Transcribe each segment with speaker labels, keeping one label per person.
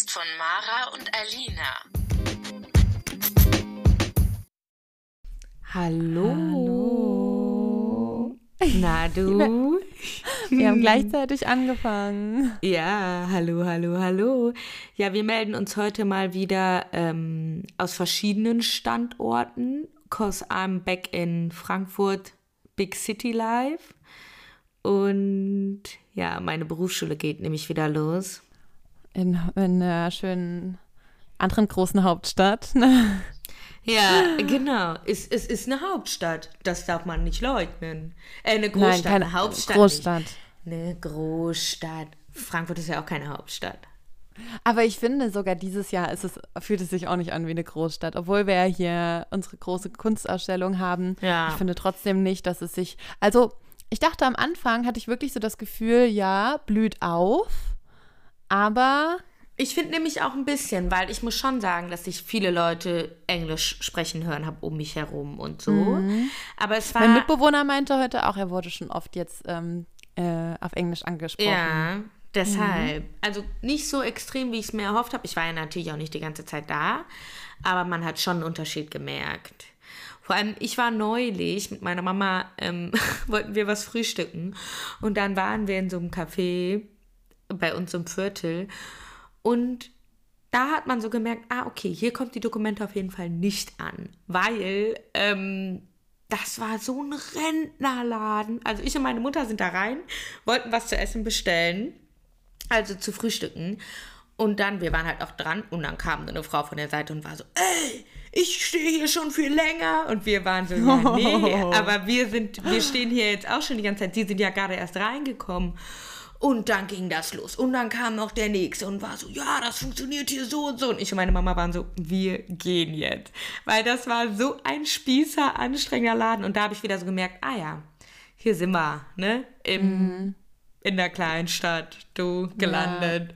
Speaker 1: Podcast von Mara und Alina.
Speaker 2: Hallo.
Speaker 3: Hallo.
Speaker 2: Na du?
Speaker 3: Wir haben gleichzeitig angefangen.
Speaker 2: Ja, hallo, hallo, hallo. Ja, wir melden uns heute mal wieder ähm, aus verschiedenen Standorten. Cause I'm back in Frankfurt, Big City Life. Und ja, meine Berufsschule geht nämlich wieder los.
Speaker 3: In, in einer schönen anderen großen Hauptstadt.
Speaker 2: Ja, genau. Es, es ist eine Hauptstadt. Das darf man nicht leugnen. Äh, eine Großstadt,
Speaker 3: keine
Speaker 2: eine Hauptstadt.
Speaker 3: Großstadt.
Speaker 2: Nicht. Eine Großstadt. Frankfurt ist ja auch keine Hauptstadt.
Speaker 3: Aber ich finde, sogar dieses Jahr ist es, fühlt es sich auch nicht an wie eine Großstadt. Obwohl wir ja hier unsere große Kunstausstellung haben.
Speaker 2: Ja.
Speaker 3: Ich finde trotzdem nicht, dass es sich. Also, ich dachte am Anfang, hatte ich wirklich so das Gefühl, ja, blüht auf. Aber
Speaker 2: Ich finde nämlich auch ein bisschen, weil ich muss schon sagen, dass ich viele Leute Englisch sprechen hören habe um mich herum und so. Aber es war.
Speaker 3: mein Mitbewohner meinte heute auch, er wurde schon oft jetzt ähm, äh, auf Englisch angesprochen.
Speaker 2: Ja, deshalb. Also nicht so extrem, wie ich es mir erhofft habe. Ich war ja natürlich auch nicht die ganze Zeit da, aber man hat schon einen Unterschied gemerkt. Vor allem, ich war neulich mit meiner Mama, ähm, wollten wir was frühstücken und dann waren wir in so einem Café bei uns im Viertel und da hat man so gemerkt, ah, okay, hier kommt die Dokumente auf jeden Fall nicht an, weil ähm, das war so ein Rentnerladen. Also ich und meine Mutter sind da rein, wollten was zu essen bestellen, also zu frühstücken. Und dann, wir waren halt auch dran und dann kam so eine Frau von der Seite und war so, ey, ich stehe hier schon viel länger. Und wir waren so, ja, nee, aber wir sind, wir stehen hier jetzt auch schon die ganze Zeit. Sie sind ja gerade erst reingekommen. Und dann ging das los. Und dann kam noch der Nächste und war so, ja, das funktioniert hier so und so. Und ich und meine Mama waren so, wir gehen jetzt. Weil das war so ein Spießer, anstrengender Laden. Und da habe ich wieder so gemerkt, ah ja, hier sind wir, ne? Im, In der kleinen Stadt, du gelandet.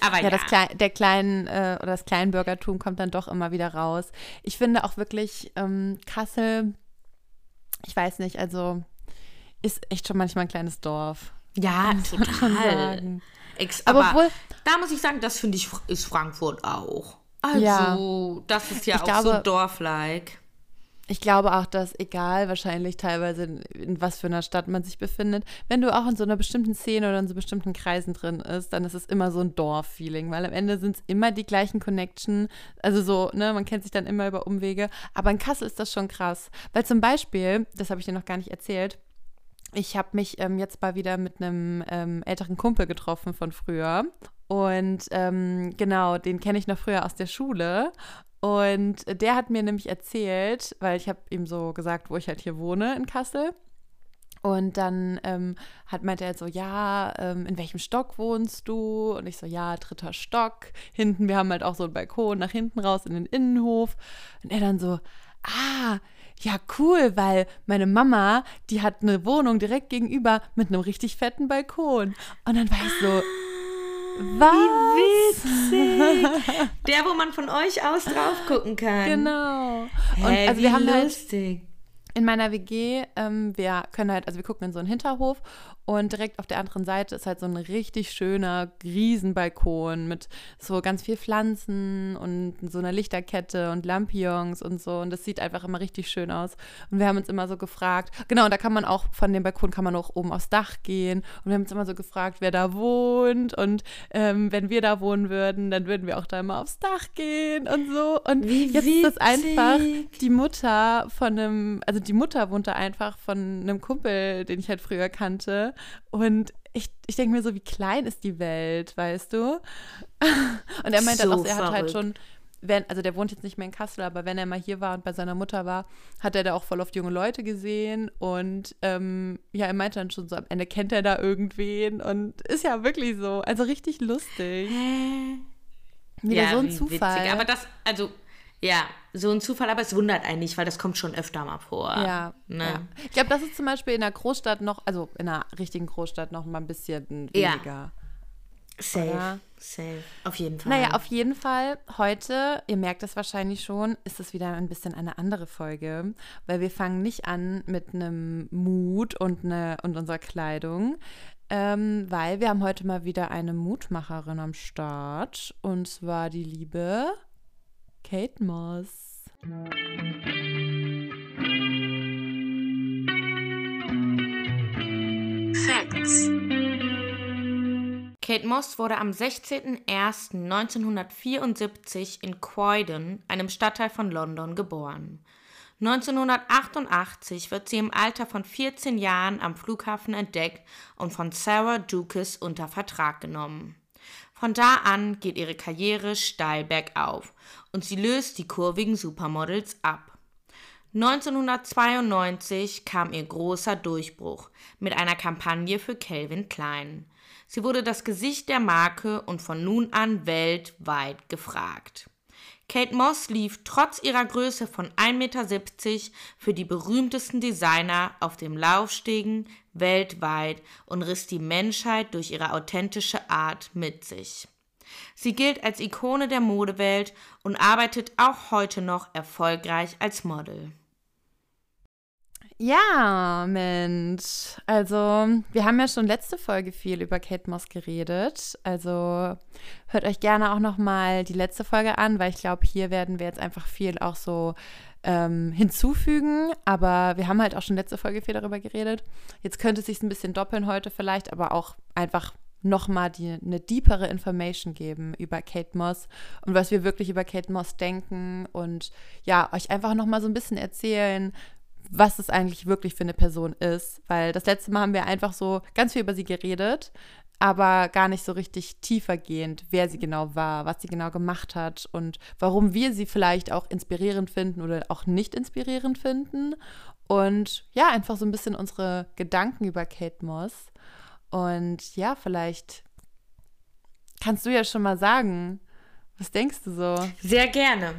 Speaker 2: Aber ja,
Speaker 3: Ja, das Klei der kleinen äh, oder das Kleinbürgertum kommt dann doch immer wieder raus. Ich finde auch wirklich ähm, Kassel, ich weiß nicht, also ist echt schon manchmal ein kleines Dorf.
Speaker 2: Ja total. Ex
Speaker 3: Aber
Speaker 2: aber
Speaker 3: obwohl-
Speaker 2: da muss ich sagen, das finde ich, ist Frankfurt auch. Also,
Speaker 3: Ja.
Speaker 2: das ist ja
Speaker 3: Ich
Speaker 2: auch so
Speaker 3: glaube-
Speaker 2: dorflike.
Speaker 3: Ich glaube auch, dass egal wahrscheinlich teilweise in, in was für einer Stadt man sich befindet, wenn du auch in so einer bestimmten Szene oder in so bestimmten Kreisen drin ist, dann ist es immer so ein Dorf-Feeling, weil am Ende sind es immer die gleichen Connection, also so, ne, man kennt sich dann immer über Umwege, aber in Kassel ist das schon krass, weil zum Beispiel, das habe ich dir noch gar nicht erzählt, ich habe mich ähm, jetzt mal wieder mit einem ähm, älteren Kumpel getroffen von früher. Und ähm, genau, den kenne ich noch früher aus der Schule. Und der hat mir nämlich erzählt, weil ich habe ihm so gesagt, wo ich halt hier wohne in Kassel. Und dann ähm, hat meinte er so, ja, ähm, in welchem Stock wohnst du? Und ich so, ja, dritter Stock. Hinten, wir haben halt auch so einen Balkon nach hinten raus in den Innenhof. Und er dann so, ah, ja, cool, weil meine Mama, die hat eine Wohnung direkt gegenüber mit einem richtig fetten Balkon. Und dann war ich so, was?
Speaker 2: Wie witzig. Der, wo man von euch aus drauf gucken kann.
Speaker 3: Genau. Und
Speaker 2: Hä,
Speaker 3: also
Speaker 2: wie
Speaker 3: wir haben halt
Speaker 2: lustig.
Speaker 3: in meiner WG, ähm, wir können halt, also wir gucken in so einen Hinterhof und direkt auf der anderen Seite ist halt so ein richtig schöner Riesenbalkon mit so ganz viel Pflanzen und so einer Lichterkette und Lampions und so. Und das sieht einfach immer richtig schön aus. Und wir haben uns immer so gefragt, genau, und da kann man auch, von dem Balkon kann man auch oben aufs Dach gehen. Und wir haben uns immer so gefragt, wer da wohnt. Und ähm, wenn wir da wohnen würden, dann würden wir auch da immer aufs Dach gehen und so. Und
Speaker 2: Wie
Speaker 3: jetzt ist das einfach
Speaker 2: witzig.
Speaker 3: die Mutter von einem, also die Mutter wohnte einfach von einem Kumpel, den ich halt früher kannte. Und ich, ich denke mir so, wie klein ist die Welt, weißt du? Und er meinte
Speaker 2: So
Speaker 3: auch, er hat halt
Speaker 2: verrückt.
Speaker 3: schon, wenn, also der wohnt jetzt nicht mehr in Kassel, aber wenn er mal hier war und bei seiner Mutter war, hat er da auch voll oft junge Leute gesehen. Und ähm, ja, er meinte dann schon so, am Ende kennt er da irgendwen und ist ja wirklich so. Also richtig lustig.
Speaker 2: Hä?
Speaker 3: Wieder so ein Zufall.
Speaker 2: Witzig. Aber das, also, ja, so ein Zufall, aber es wundert einen nicht, weil das kommt schon öfter mal vor.
Speaker 3: Ja,
Speaker 2: Ne?
Speaker 3: ja. Ich glaube, das ist zum Beispiel in einer Großstadt noch, also in einer richtigen Großstadt noch mal ein bisschen
Speaker 2: Ja.
Speaker 3: weniger.
Speaker 2: Safe.
Speaker 3: Oder?
Speaker 2: Safe. Auf jeden Fall.
Speaker 3: Naja, auf jeden Fall heute, ihr merkt es wahrscheinlich schon, ist es wieder ein bisschen eine andere Folge, weil wir fangen nicht an mit einem Mut und, ne, und unserer Kleidung. ähm, weil wir haben heute mal wieder eine Mutmacherin am Start und zwar die liebe Kate Moss.
Speaker 1: Facts.
Speaker 2: Kate Moss wurde am 16.01.1974 in Croydon, einem Stadtteil von London, geboren. 1988 wird sie im Alter von 14 Jahren am Flughafen entdeckt und von Sarah Dukes unter Vertrag genommen. Von da an geht ihre Karriere steil bergauf und sie löst die kurvigen Supermodels ab. 1992 kam ihr großer Durchbruch mit einer Kampagne für Calvin Klein. Sie wurde das Gesicht der Marke und von nun an weltweit gefragt. Kate Moss lief trotz ihrer Größe von 1,70 Meter für die berühmtesten Designer auf dem Laufstegen weltweit und riss die Menschheit durch ihre authentische Art mit sich. Sie gilt als Ikone der Modewelt und arbeitet auch heute noch erfolgreich als Model.
Speaker 3: Ja, Mensch. Also, wir haben ja schon letzte Folge viel über Kate Moss geredet. Also, hört euch gerne auch noch mal die letzte Folge an, weil ich glaube, hier werden wir jetzt einfach viel auch so ähm, hinzufügen. Aber wir haben halt auch schon letzte Folge viel darüber geredet. Jetzt könnte es sich ein bisschen doppeln heute vielleicht, aber auch einfach nochmal die, eine deepere Information geben über Kate Moss und was wir wirklich über Kate Moss denken und ja, euch einfach nochmal so ein bisschen erzählen, was es eigentlich wirklich für eine Person ist. Weil das letzte Mal haben wir einfach so ganz viel über sie geredet, aber gar nicht so richtig tiefergehend, wer sie genau war, was sie genau gemacht hat und warum wir sie vielleicht auch inspirierend finden oder auch nicht inspirierend finden. Und ja, einfach so ein bisschen unsere Gedanken über Kate Moss. Und ja, vielleicht kannst du ja schon mal sagen, was denkst du so?
Speaker 2: Sehr gerne.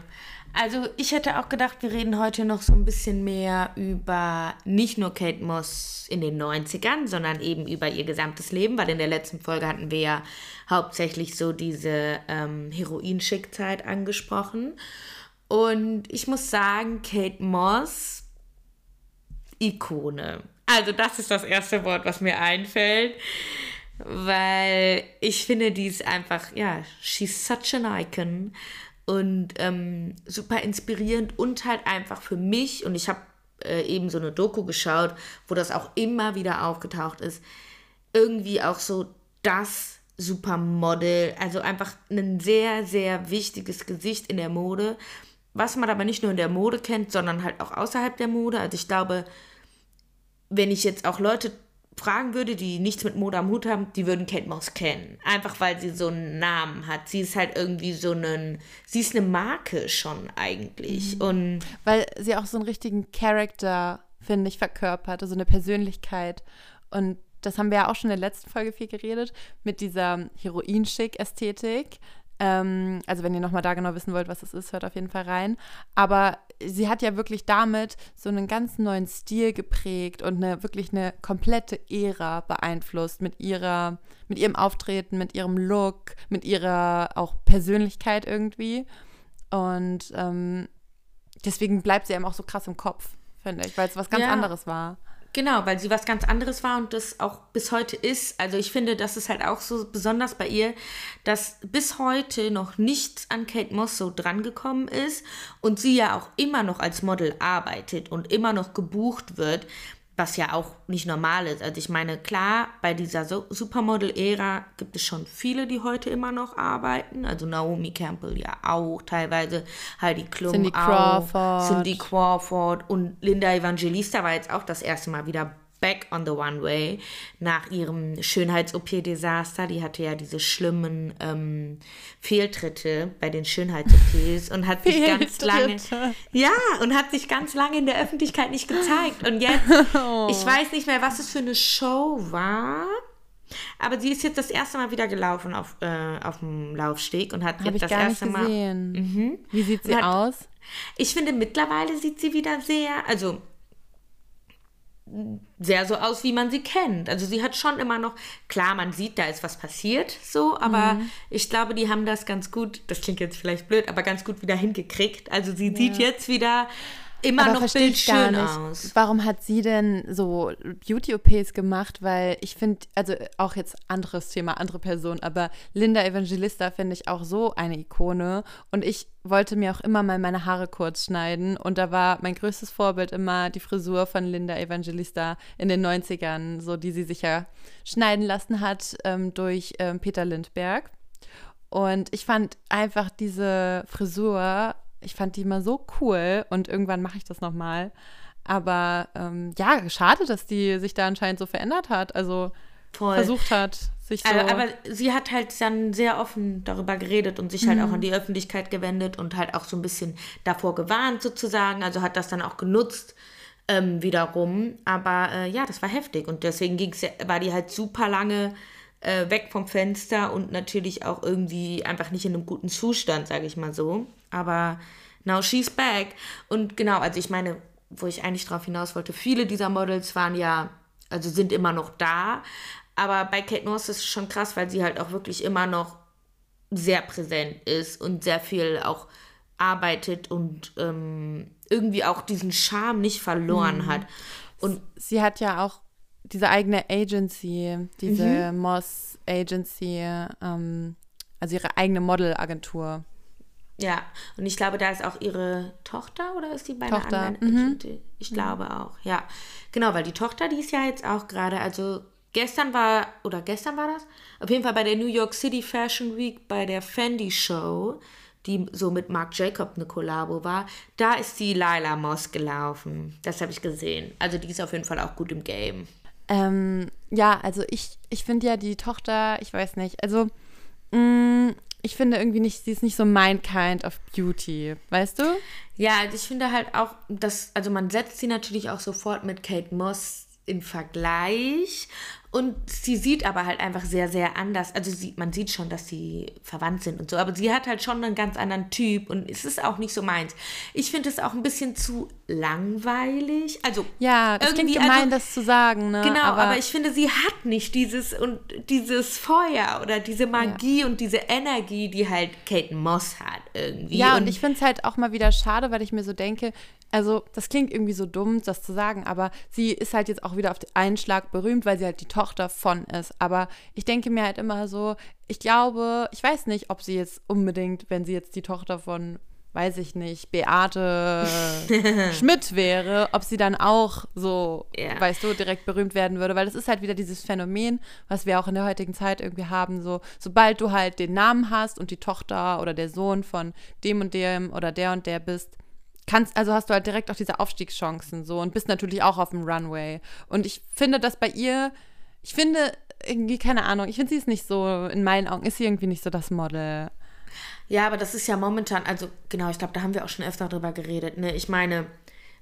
Speaker 2: Also ich hätte auch gedacht, wir reden heute noch so ein bisschen mehr über nicht nur Kate Moss in den 90ern, sondern eben über ihr gesamtes Leben, weil in der letzten Folge hatten wir ja hauptsächlich so diese ähm, Heroin-Schickzeit angesprochen. Und ich muss sagen, Kate Moss, Ikone. Also das ist das erste Wort, was mir einfällt weil ich finde, die ist einfach, ja, she's such an icon und ähm, super inspirierend und halt einfach für mich. Und ich habe äh, eben so eine Doku geschaut, wo das auch immer wieder aufgetaucht ist. Irgendwie auch so das Supermodel, also einfach ein sehr, sehr wichtiges Gesicht in der Mode, was man aber nicht nur in der Mode kennt, sondern halt auch außerhalb der Mode. Also ich glaube, wenn ich jetzt auch Leute fragen würde, die nichts mit Mode am Hut haben, die würden Kate Moss kennen. Einfach weil sie so einen Namen hat. Sie ist halt irgendwie so einen, sie ist eine Marke schon eigentlich. Mhm. Und
Speaker 3: weil sie auch so einen richtigen Charakter, finde ich, verkörpert, also eine Persönlichkeit. Und das haben wir ja auch schon in der letzten Folge viel geredet, mit dieser Heroin-Schick-Ästhetik. Ähm, also wenn ihr nochmal da genau wissen wollt, was es ist, hört auf jeden Fall rein. Aber sie hat ja wirklich damit so einen ganz neuen Stil geprägt und eine wirklich eine komplette Ära beeinflusst mit ihrer, mit ihrem Auftreten, mit ihrem Look, mit ihrer auch Persönlichkeit irgendwie. Und ähm, deswegen bleibt sie einem auch so krass im Kopf, finde ich, weil es was ganz ja. anderes war.
Speaker 2: Genau, weil sie was ganz anderes war und das auch bis heute ist. Also ich finde, das ist halt auch so besonders bei ihr, dass bis heute noch nichts an Kate Moss so drangekommen ist und sie ja auch immer noch als Model arbeitet und immer noch gebucht wird was ja auch nicht normal ist. Also ich meine, klar, bei dieser Supermodel-Ära gibt es schon viele, die heute immer noch arbeiten. Also Naomi Campbell ja auch, teilweise Heidi Klum
Speaker 3: Cindy
Speaker 2: auch,
Speaker 3: Crawford.
Speaker 2: Cindy Crawford und Linda Evangelista war jetzt auch das erste Mal wieder back on the one way nach ihrem Schönheits-OP-Desaster. Die hatte ja diese schlimmen ähm, Fehltritte bei den Schönheits-OPs und hat sich ganz lange ja und hat sich ganz lange in der Öffentlichkeit nicht gezeigt. Und jetzt, oh. ich weiß nicht mehr, was es für eine Show war. Aber sie ist jetzt das erste Mal wieder gelaufen auf, äh, auf dem Laufsteg und hat Hab jetzt das erste Mal.
Speaker 3: Mhm. Wie sieht sie hat, aus?
Speaker 2: Ich finde, mittlerweile sieht sie wieder sehr, also sehr so aus, wie man sie kennt. Also sie hat schon immer noch, klar, man sieht, da ist was passiert, so, aber mhm. ich glaube, die haben das ganz gut, das klingt jetzt vielleicht blöd, aber ganz gut wieder hingekriegt. Also sie ja. sieht jetzt wieder immer
Speaker 3: Aber
Speaker 2: noch bildschön aus.
Speaker 3: Warum hat sie denn so Beauty-OPs gemacht? Weil ich finde, also auch jetzt anderes Thema, andere Person, aber Linda Evangelista finde ich auch so eine Ikone. Und ich wollte mir auch immer mal meine Haare kurz schneiden. Und da war mein größtes Vorbild immer die Frisur von Linda Evangelista in den 90ern, so die sie sich ja schneiden lassen hat ähm, durch ähm, Peter Lindbergh. Und ich fand einfach diese Frisur, ich fand die immer so cool und irgendwann mache ich das nochmal. Aber ähm, ja, schade, dass die sich da anscheinend so verändert hat. Also
Speaker 2: Voll.
Speaker 3: versucht hat, sich so.
Speaker 2: Aber, aber sie hat halt dann sehr offen darüber geredet und sich halt
Speaker 3: Mhm.
Speaker 2: auch an die Öffentlichkeit gewendet und halt auch so ein bisschen davor gewarnt sozusagen. Also hat das dann auch genutzt ähm, wiederum. Aber äh, ja, das war heftig und deswegen ging's, war die halt super lange äh, weg vom Fenster und natürlich auch irgendwie einfach nicht in einem guten Zustand, sage ich mal so. Aber now she's back. Und genau, also ich meine, wo ich eigentlich drauf hinaus wollte, viele dieser Models waren ja, also sind immer noch da. Aber bei Kate Moss ist es schon krass, weil sie halt auch wirklich immer noch sehr präsent ist und sehr viel auch arbeitet und ähm, irgendwie auch diesen Charme nicht verloren hat. Und
Speaker 3: sie hat ja auch diese eigene Agency, diese
Speaker 2: Mhm.
Speaker 3: Moss Agency, ähm, also ihre eigene Modelagentur.
Speaker 2: Ja, und ich glaube, da ist auch ihre Tochter oder ist die bei einer
Speaker 3: Tochter,
Speaker 2: anderen
Speaker 3: mhm.
Speaker 2: Agency? Ich glaube auch, ja. Genau, weil die Tochter, die ist ja jetzt auch gerade, also gestern war, oder gestern war das? Auf jeden Fall bei der New York City Fashion Week, bei der Fendi Show, die so mit Marc Jacob eine Kollabo war, da ist die Lila Moss gelaufen. Das habe ich gesehen. Also die ist auf jeden Fall auch gut im Game.
Speaker 3: Ähm, ja, also ich, ich finde ja die Tochter, ich weiß nicht, also mh, ich finde irgendwie nicht, sie ist nicht so mein kind of beauty, weißt du?
Speaker 2: Ja, also ich finde halt auch, dass, also man setzt sie natürlich auch sofort mit Kate Moss in Vergleich und sie sieht aber halt einfach sehr, sehr anders. Also sie, man sieht schon, dass sie verwandt sind und so, aber sie hat halt schon einen ganz anderen Typ und es ist auch nicht so meins. Ich finde es auch ein bisschen zu langweilig. Also
Speaker 3: Ja, das klingt
Speaker 2: irgendwie,
Speaker 3: gemein,
Speaker 2: also-
Speaker 3: das zu sagen, ne?
Speaker 2: Genau, aber, ich finde, sie hat nicht dieses und dieses Feuer oder diese Magie und diese Energie, die halt Kate Moss hat irgendwie.
Speaker 3: Ja, und, ich finde es halt auch mal wieder schade, weil ich mir so denke, also das klingt irgendwie so dumm, das zu sagen, aber sie ist halt jetzt auch wieder auf einen Schlag berühmt, weil sie halt die Tochter von ist. Aber ich denke mir halt immer so, ich glaube, ich weiß nicht, ob sie jetzt unbedingt, wenn sie jetzt die Tochter von weiß ich nicht, Beate Schmidt wäre, ob sie dann auch so,
Speaker 2: Ja.
Speaker 3: weißt du, direkt berühmt werden würde, weil das ist halt wieder dieses Phänomen, was wir auch in der heutigen Zeit irgendwie haben, so, sobald du halt den Namen hast und die Tochter oder der Sohn von dem und dem oder der und der bist, kannst, also hast du halt direkt auch diese Aufstiegschancen so und bist natürlich auch auf dem Runway. Und ich finde, dass bei ihr, ich finde, irgendwie, keine Ahnung, ich finde, sie ist nicht so, in meinen Augen ist sie irgendwie nicht so das Model.
Speaker 2: Ja, aber das ist ja momentan, also genau, ich glaube, da haben wir auch schon öfter drüber geredet. Ne? Ich meine,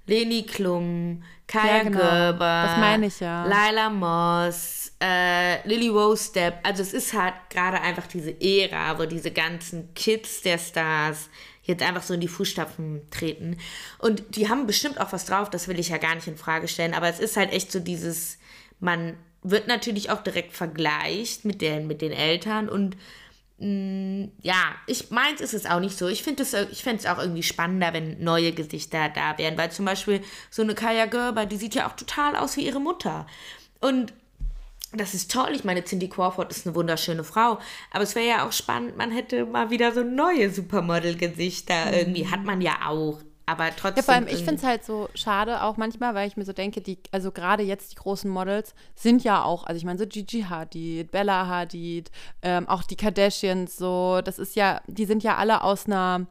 Speaker 2: Leni Klum, Kaya
Speaker 3: Ja, genau.
Speaker 2: Gerber,
Speaker 3: ja.
Speaker 2: Lila Moss, äh, Lily Rose Depp. Also es ist halt gerade einfach diese Ära, wo diese ganzen Kids der Stars jetzt einfach so in die Fußstapfen treten. Und die haben bestimmt auch was drauf, das will ich ja gar nicht in Frage stellen, aber es ist halt echt so dieses, man wird natürlich auch direkt vergleicht mit den, mit den Eltern und mh, ja, ich meins ist es auch nicht so. Ich finde es ich fände es auch irgendwie spannender, wenn neue Gesichter da wären, weil zum Beispiel so eine Kaya Gerber, die sieht ja auch total aus wie ihre Mutter. Und das ist toll. Ich meine, Cindy Crawford ist eine wunderschöne Frau. Aber es wäre ja auch spannend, man hätte mal wieder so neue Supermodel-Gesichter. Irgendwie hat man ja auch. Aber trotzdem.
Speaker 3: Mhm. Ja, vor allem, ich finde es halt so schade auch manchmal, weil ich mir so denke, die, also gerade jetzt die großen Models sind ja auch, also ich meine so Gigi Hadid, Bella Hadid, ähm, auch die Kardashians so, das ist ja, die sind ja alle aus einer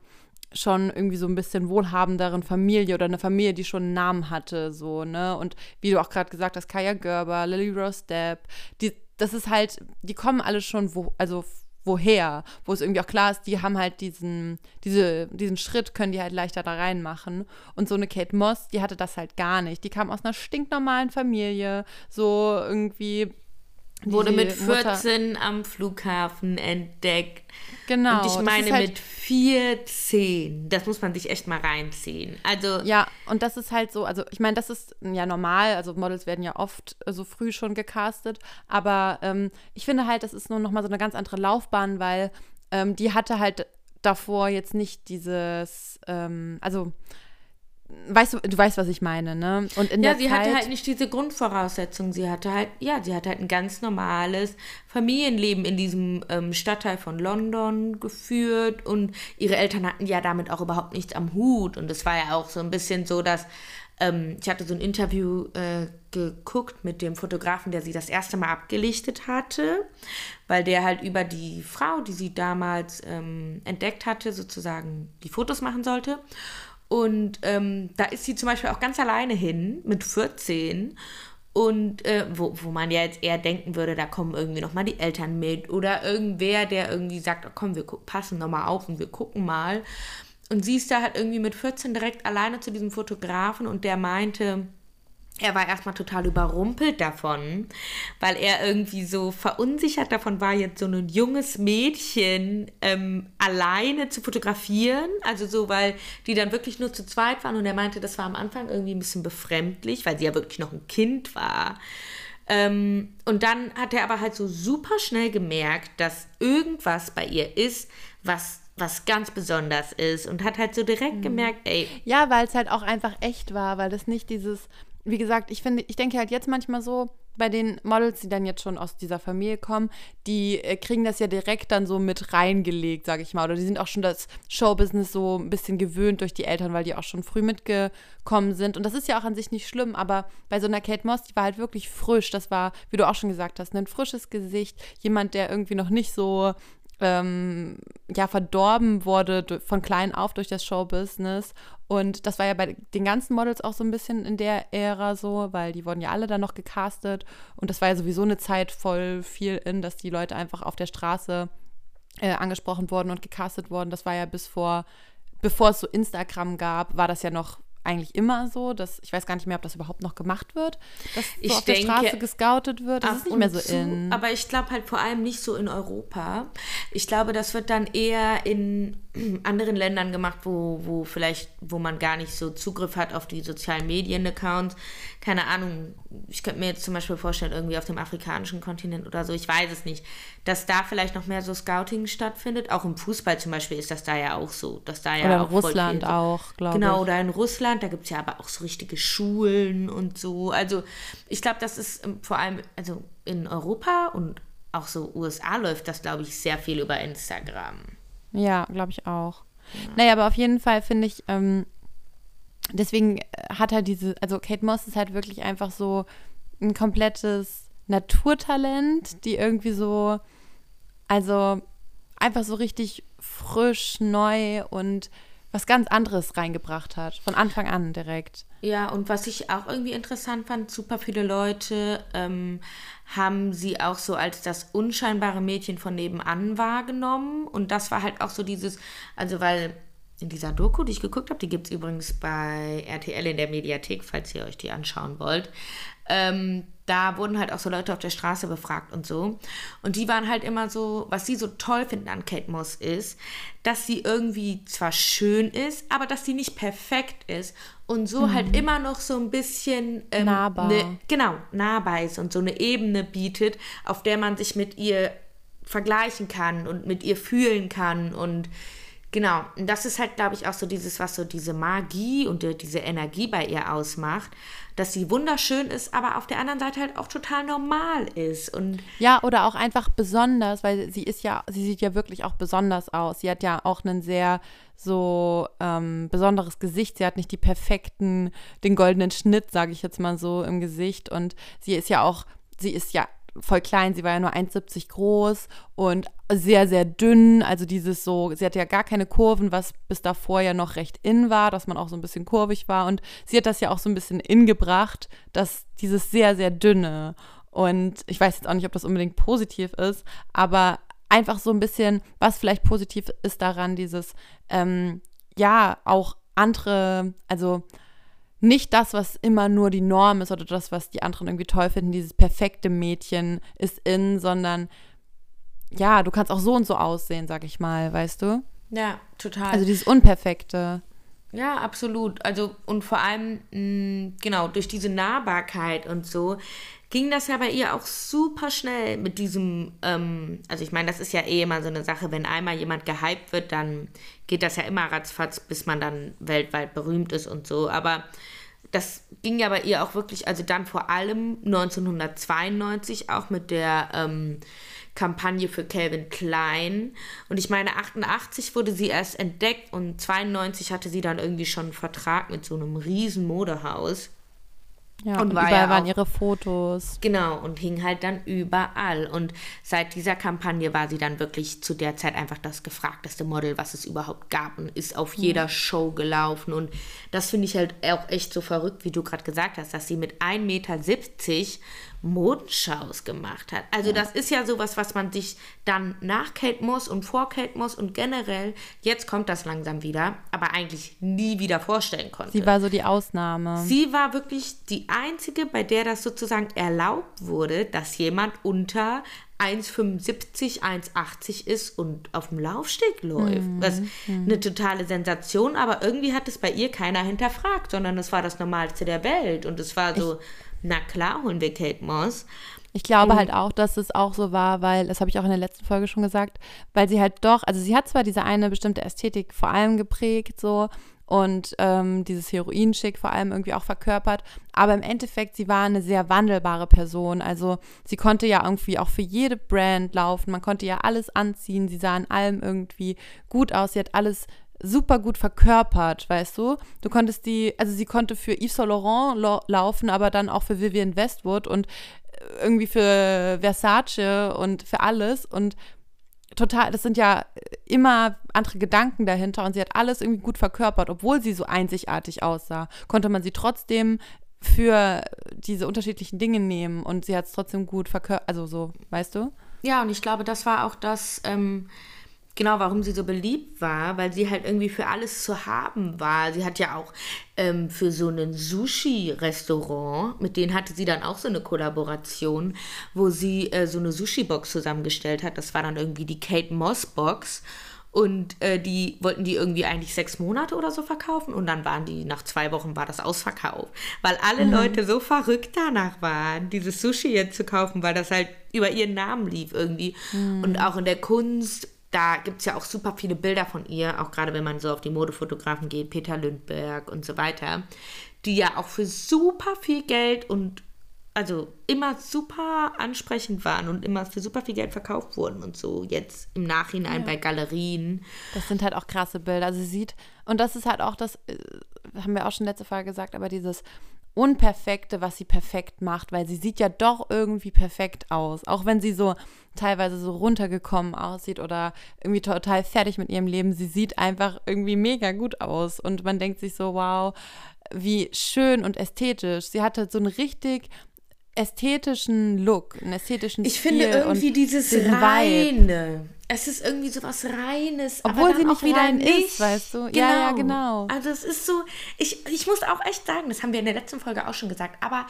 Speaker 3: schon irgendwie so ein bisschen wohlhabenderen Familie oder eine Familie, die schon einen Namen hatte, so, ne? Und wie du auch gerade gesagt hast, Kaya Gerber, Lily Rose Depp, die, das ist halt, die kommen alle schon wo, also woher, wo es irgendwie auch klar ist, die haben halt diesen, diese, diesen Schritt, können die halt leichter da reinmachen. Und so eine Kate Moss, die hatte das halt gar nicht. Die kam aus einer stinknormalen Familie, so irgendwie.
Speaker 2: Wurde mit
Speaker 3: Mutter-
Speaker 2: 14 am Flughafen entdeckt.
Speaker 3: Genau.
Speaker 2: Und ich meine
Speaker 3: halt,
Speaker 2: mit 14. Das muss man sich echt mal reinziehen. Also,
Speaker 3: Ja, und das ist halt so, also ich meine, das ist ja normal, also Models werden ja oft äh, so früh schon gecastet, aber ähm, ich finde halt, das ist nur nochmal so eine ganz andere Laufbahn, weil ähm, die hatte halt davor jetzt nicht dieses, ähm, also weißt du, du weißt, was ich meine, ne? Und in
Speaker 2: ja,
Speaker 3: der
Speaker 2: sie
Speaker 3: Zeit,
Speaker 2: hatte halt nicht diese Grundvoraussetzungen. Sie hatte halt, ja, sie hat halt ein ganz normales Familienleben in diesem ähm, Stadtteil von London geführt und ihre Eltern hatten ja damit auch überhaupt nichts am Hut. Und es war ja auch so ein bisschen so, dass ähm, ich hatte so ein Interview äh, geguckt mit dem Fotografen, der sie das erste Mal abgelichtet hatte, weil der halt über die Frau, die sie damals ähm, entdeckt hatte, sozusagen die Fotos machen sollte. Und ähm, da ist sie zum Beispiel auch ganz alleine hin, mit 14. Und äh, wo, wo man ja jetzt eher denken würde, da kommen irgendwie nochmal die Eltern mit oder irgendwer, der irgendwie sagt, oh, komm, wir passen nochmal auf und wir gucken mal. Und sie ist da halt irgendwie mit 14 direkt alleine zu diesem Fotografen und der meinte, er war erstmal total überrumpelt davon, weil er irgendwie so verunsichert davon war, jetzt so ein junges Mädchen ähm, alleine zu fotografieren. Also so, weil die dann wirklich nur zu zweit waren und er meinte, das war am Anfang irgendwie ein bisschen befremdlich, weil sie ja wirklich noch ein Kind war. Ähm, und dann hat er aber halt so super schnell gemerkt, dass irgendwas bei ihr ist, was was ganz besonders ist und hat halt so direkt mhm. gemerkt, ey.
Speaker 3: Ja, weil es halt auch einfach echt war, weil das nicht dieses, wie gesagt, ich finde, ich denke halt jetzt manchmal so, bei den Models, die dann jetzt schon aus dieser Familie kommen, die äh, kriegen das ja direkt dann so mit reingelegt, sage ich mal. Oder die sind auch schon das Showbusiness so ein bisschen gewöhnt durch die Eltern, weil die auch schon früh mitgekommen sind. Und das ist ja auch an sich nicht schlimm, aber bei so einer Kate Moss, die war halt wirklich frisch. Das war, wie du auch schon gesagt hast, ein frisches Gesicht. Jemand, der irgendwie noch nicht so ähm, ja, verdorben wurde von klein auf durch das Showbusiness. Und das war ja bei den ganzen Models auch so ein bisschen in der Ära so, weil die wurden ja alle dann noch gecastet. Und das war ja sowieso eine Zeit voll viel in, dass die Leute einfach auf der Straße äh, angesprochen wurden und gecastet wurden. Das war ja bis vor, bevor es so Instagram gab, war das ja noch eigentlich immer so, dass ich weiß gar nicht mehr, ob das überhaupt noch gemacht wird, dass
Speaker 2: ich
Speaker 3: so auf
Speaker 2: denke,
Speaker 3: der Straße gescoutet wird. Das ist nicht mehr so
Speaker 2: zu,
Speaker 3: in.
Speaker 2: Aber ich glaube halt vor allem nicht so in Europa. Ich glaube, das wird dann eher in anderen Ländern gemacht, wo, wo vielleicht, wo man gar nicht so Zugriff hat auf die sozialen Medien-Accounts. Keine Ahnung, ich könnte mir jetzt zum Beispiel vorstellen, irgendwie auf dem afrikanischen Kontinent oder so, ich weiß es nicht, dass da vielleicht noch mehr so Scouting stattfindet. Auch im Fußball zum Beispiel ist das da ja auch so. Dass da ja
Speaker 3: oder
Speaker 2: auch
Speaker 3: in Russland so, auch, glaube
Speaker 2: genau, ich. Genau, oder in Russland, da gibt es ja aber auch so richtige Schulen und so. Also ich glaube, das ist ähm, vor allem, also in Europa und auch so USA läuft das, glaube ich, sehr viel über Instagram.
Speaker 3: Ja, glaube ich auch. Ja. Naja, aber auf jeden Fall finde ich, ähm, deswegen hat er diese, also Kate Moss ist halt wirklich einfach so ein komplettes Naturtalent, die irgendwie so, also einfach so richtig frisch, neu und was ganz anderes reingebracht hat. Von Anfang an direkt.
Speaker 2: Ja, und was ich auch irgendwie interessant fand, super viele Leute ähm, haben sie auch so als das unscheinbare Mädchen von nebenan wahrgenommen. Und das war halt auch so dieses, also weil in dieser Doku, die ich geguckt habe, die gibt es übrigens bei RTL in der Mediathek, falls ihr euch die anschauen wollt. Ähm, da wurden halt auch so Leute auf der Straße befragt und so. Und die waren halt immer so, was sie so toll finden an Kate Moss ist, dass sie irgendwie zwar schön ist, aber dass sie nicht perfekt ist und so mhm. halt immer noch so ein bisschen
Speaker 3: ähm, nahbar.
Speaker 2: Ne, genau, nahbar ist und so eine Ebene bietet, auf der man sich mit ihr vergleichen kann und mit ihr fühlen kann und Genau, und das ist halt, glaube ich, auch so dieses, was so diese Magie und diese Energie bei ihr ausmacht, dass sie wunderschön ist, aber auf der anderen Seite halt auch total normal ist. Und
Speaker 3: ja, oder auch einfach besonders, weil sie ist ja, sie sieht ja wirklich auch besonders aus. Sie hat ja auch einen sehr so ähm, besonderes Gesicht. Sie hat nicht die perfekten, den goldenen Schnitt, sage ich jetzt mal so, im Gesicht. Und sie ist ja auch, sie ist ja voll klein, sie war ja nur 1,70 groß und sehr, sehr dünn. Also dieses so, sie hatte ja gar keine Kurven, was bis davor ja noch recht in war, dass man auch so ein bisschen kurvig war. Und sie hat das ja auch so ein bisschen in gebracht, dass dieses sehr, sehr dünne. Und ich weiß jetzt auch nicht, ob das unbedingt positiv ist, aber einfach so ein bisschen, was vielleicht positiv ist daran, dieses, ähm, ja, auch andere, also nicht das, was immer nur die Norm ist oder das, was die anderen irgendwie toll finden, dieses perfekte Mädchen ist in, sondern ja, du kannst auch so und so aussehen, sag ich mal, weißt du?
Speaker 2: Ja, total.
Speaker 3: Also dieses Unperfekte.
Speaker 2: Ja, absolut. Also und vor allem, mh, genau, durch diese Nahbarkeit und so ging das ja bei ihr auch super schnell mit diesem, ähm, also ich meine, das ist ja eh immer so eine Sache, wenn einmal jemand gehypt wird, dann geht das ja immer ratzfatz, bis man dann weltweit berühmt ist und so. Aber das ging ja bei ihr auch wirklich, also dann vor allem 1992 auch mit der ähm, Kampagne für Calvin Klein. Und ich meine, 88 wurde sie erst entdeckt und 92 hatte sie dann irgendwie schon einen Vertrag mit so einem riesen Modehaus.
Speaker 3: Ja, und, und war überall ja waren ihre Fotos.
Speaker 2: Genau, und hing halt dann überall. Und seit dieser Kampagne war sie dann wirklich zu der Zeit einfach das gefragteste Model, was es überhaupt gab und ist auf jeder ja. Show gelaufen. Und das finde ich halt auch echt so verrückt, wie du gerade gesagt hast, dass sie mit 1,70 Meter Modenschaus gemacht hat. Also ja. das ist ja sowas, was man sich dann nach Kate Moss und vor Kate Moss und generell, jetzt kommt das langsam wieder, aber eigentlich nie wieder vorstellen konnte.
Speaker 3: Sie war so die Ausnahme.
Speaker 2: Sie war wirklich die einzige, bei der das sozusagen erlaubt wurde, dass jemand unter 1,75, 1,80 ist und auf dem Laufsteg läuft. Mhm. Das ist eine totale Sensation, aber irgendwie hat es bei ihr keiner hinterfragt, sondern es war das Normalste der Welt. Und es war so, ich, na klar holen wir Kate Moss.
Speaker 3: Ich glaube mhm. halt auch, dass es auch so war, weil, das habe ich auch in der letzten Folge schon gesagt, weil sie halt doch, also sie hat zwar diese eine bestimmte Ästhetik vor allem geprägt, so, und ähm, dieses Heroinschick vor allem irgendwie auch verkörpert. Aber im Endeffekt, sie war eine sehr wandelbare Person. Also sie konnte ja irgendwie auch für jede Brand laufen. Man konnte ja alles anziehen. Sie sah in allem irgendwie gut aus. Sie hat alles super gut verkörpert, weißt du? Du konntest die, also sie konnte für Yves Saint Laurent laufen, aber dann auch für Vivienne Westwood und äh, irgendwie für Versace und für alles und total, das sind ja immer andere Gedanken dahinter und sie hat alles irgendwie gut verkörpert, obwohl sie so einzigartig aussah, konnte man sie trotzdem für diese unterschiedlichen Dinge nehmen und sie hat es trotzdem gut verkörpert, also so, weißt du?
Speaker 2: Ja, und ich glaube, das war auch das, ähm, genau, warum sie so beliebt war, weil sie halt irgendwie für alles zu haben war. Sie hat ja auch ähm, für so ein Sushi-Restaurant, mit denen hatte sie dann auch so eine Kollaboration, wo sie äh, so eine Sushi-Box zusammengestellt hat. Das war dann irgendwie die Kate Moss-Box. Und äh, die wollten die irgendwie eigentlich sechs Monate oder so verkaufen. Und dann waren die, nach zwei Wochen war das ausverkauft. Weil alle mhm. Leute so verrückt danach waren, dieses Sushi jetzt zu kaufen, weil das halt über ihren Namen lief irgendwie. Mhm. Und auch in der Kunst da gibt es ja auch super viele Bilder von ihr, auch gerade wenn man so auf die Modefotografen geht, Peter Lündberg und so weiter, die ja auch für super viel Geld und also immer super ansprechend waren und immer für super viel Geld verkauft wurden und so jetzt im Nachhinein ja. bei Galerien.
Speaker 3: Das sind halt auch krasse Bilder. Also sie sieht, und das ist halt auch das, äh, haben wir auch schon letzte Folge gesagt, aber dieses Unperfekte, was sie perfekt macht, weil sie sieht ja doch irgendwie perfekt aus. Auch wenn sie so teilweise so runtergekommen aussieht oder irgendwie total fertig mit ihrem Leben. Sie sieht einfach irgendwie mega gut aus. Und man denkt sich so, wow, wie schön und ästhetisch. Sie hatte so einen richtig ästhetischen Look, einen ästhetischen
Speaker 2: ich Stil. Finde irgendwie dieses Reine. Es ist irgendwie so was Reines.
Speaker 3: Obwohl sie nicht wieder rein ist, weißt du?
Speaker 2: Genau. Ja, ja, genau. Also es ist so, ich, ich muss auch echt sagen, das haben wir in der letzten Folge auch schon gesagt, aber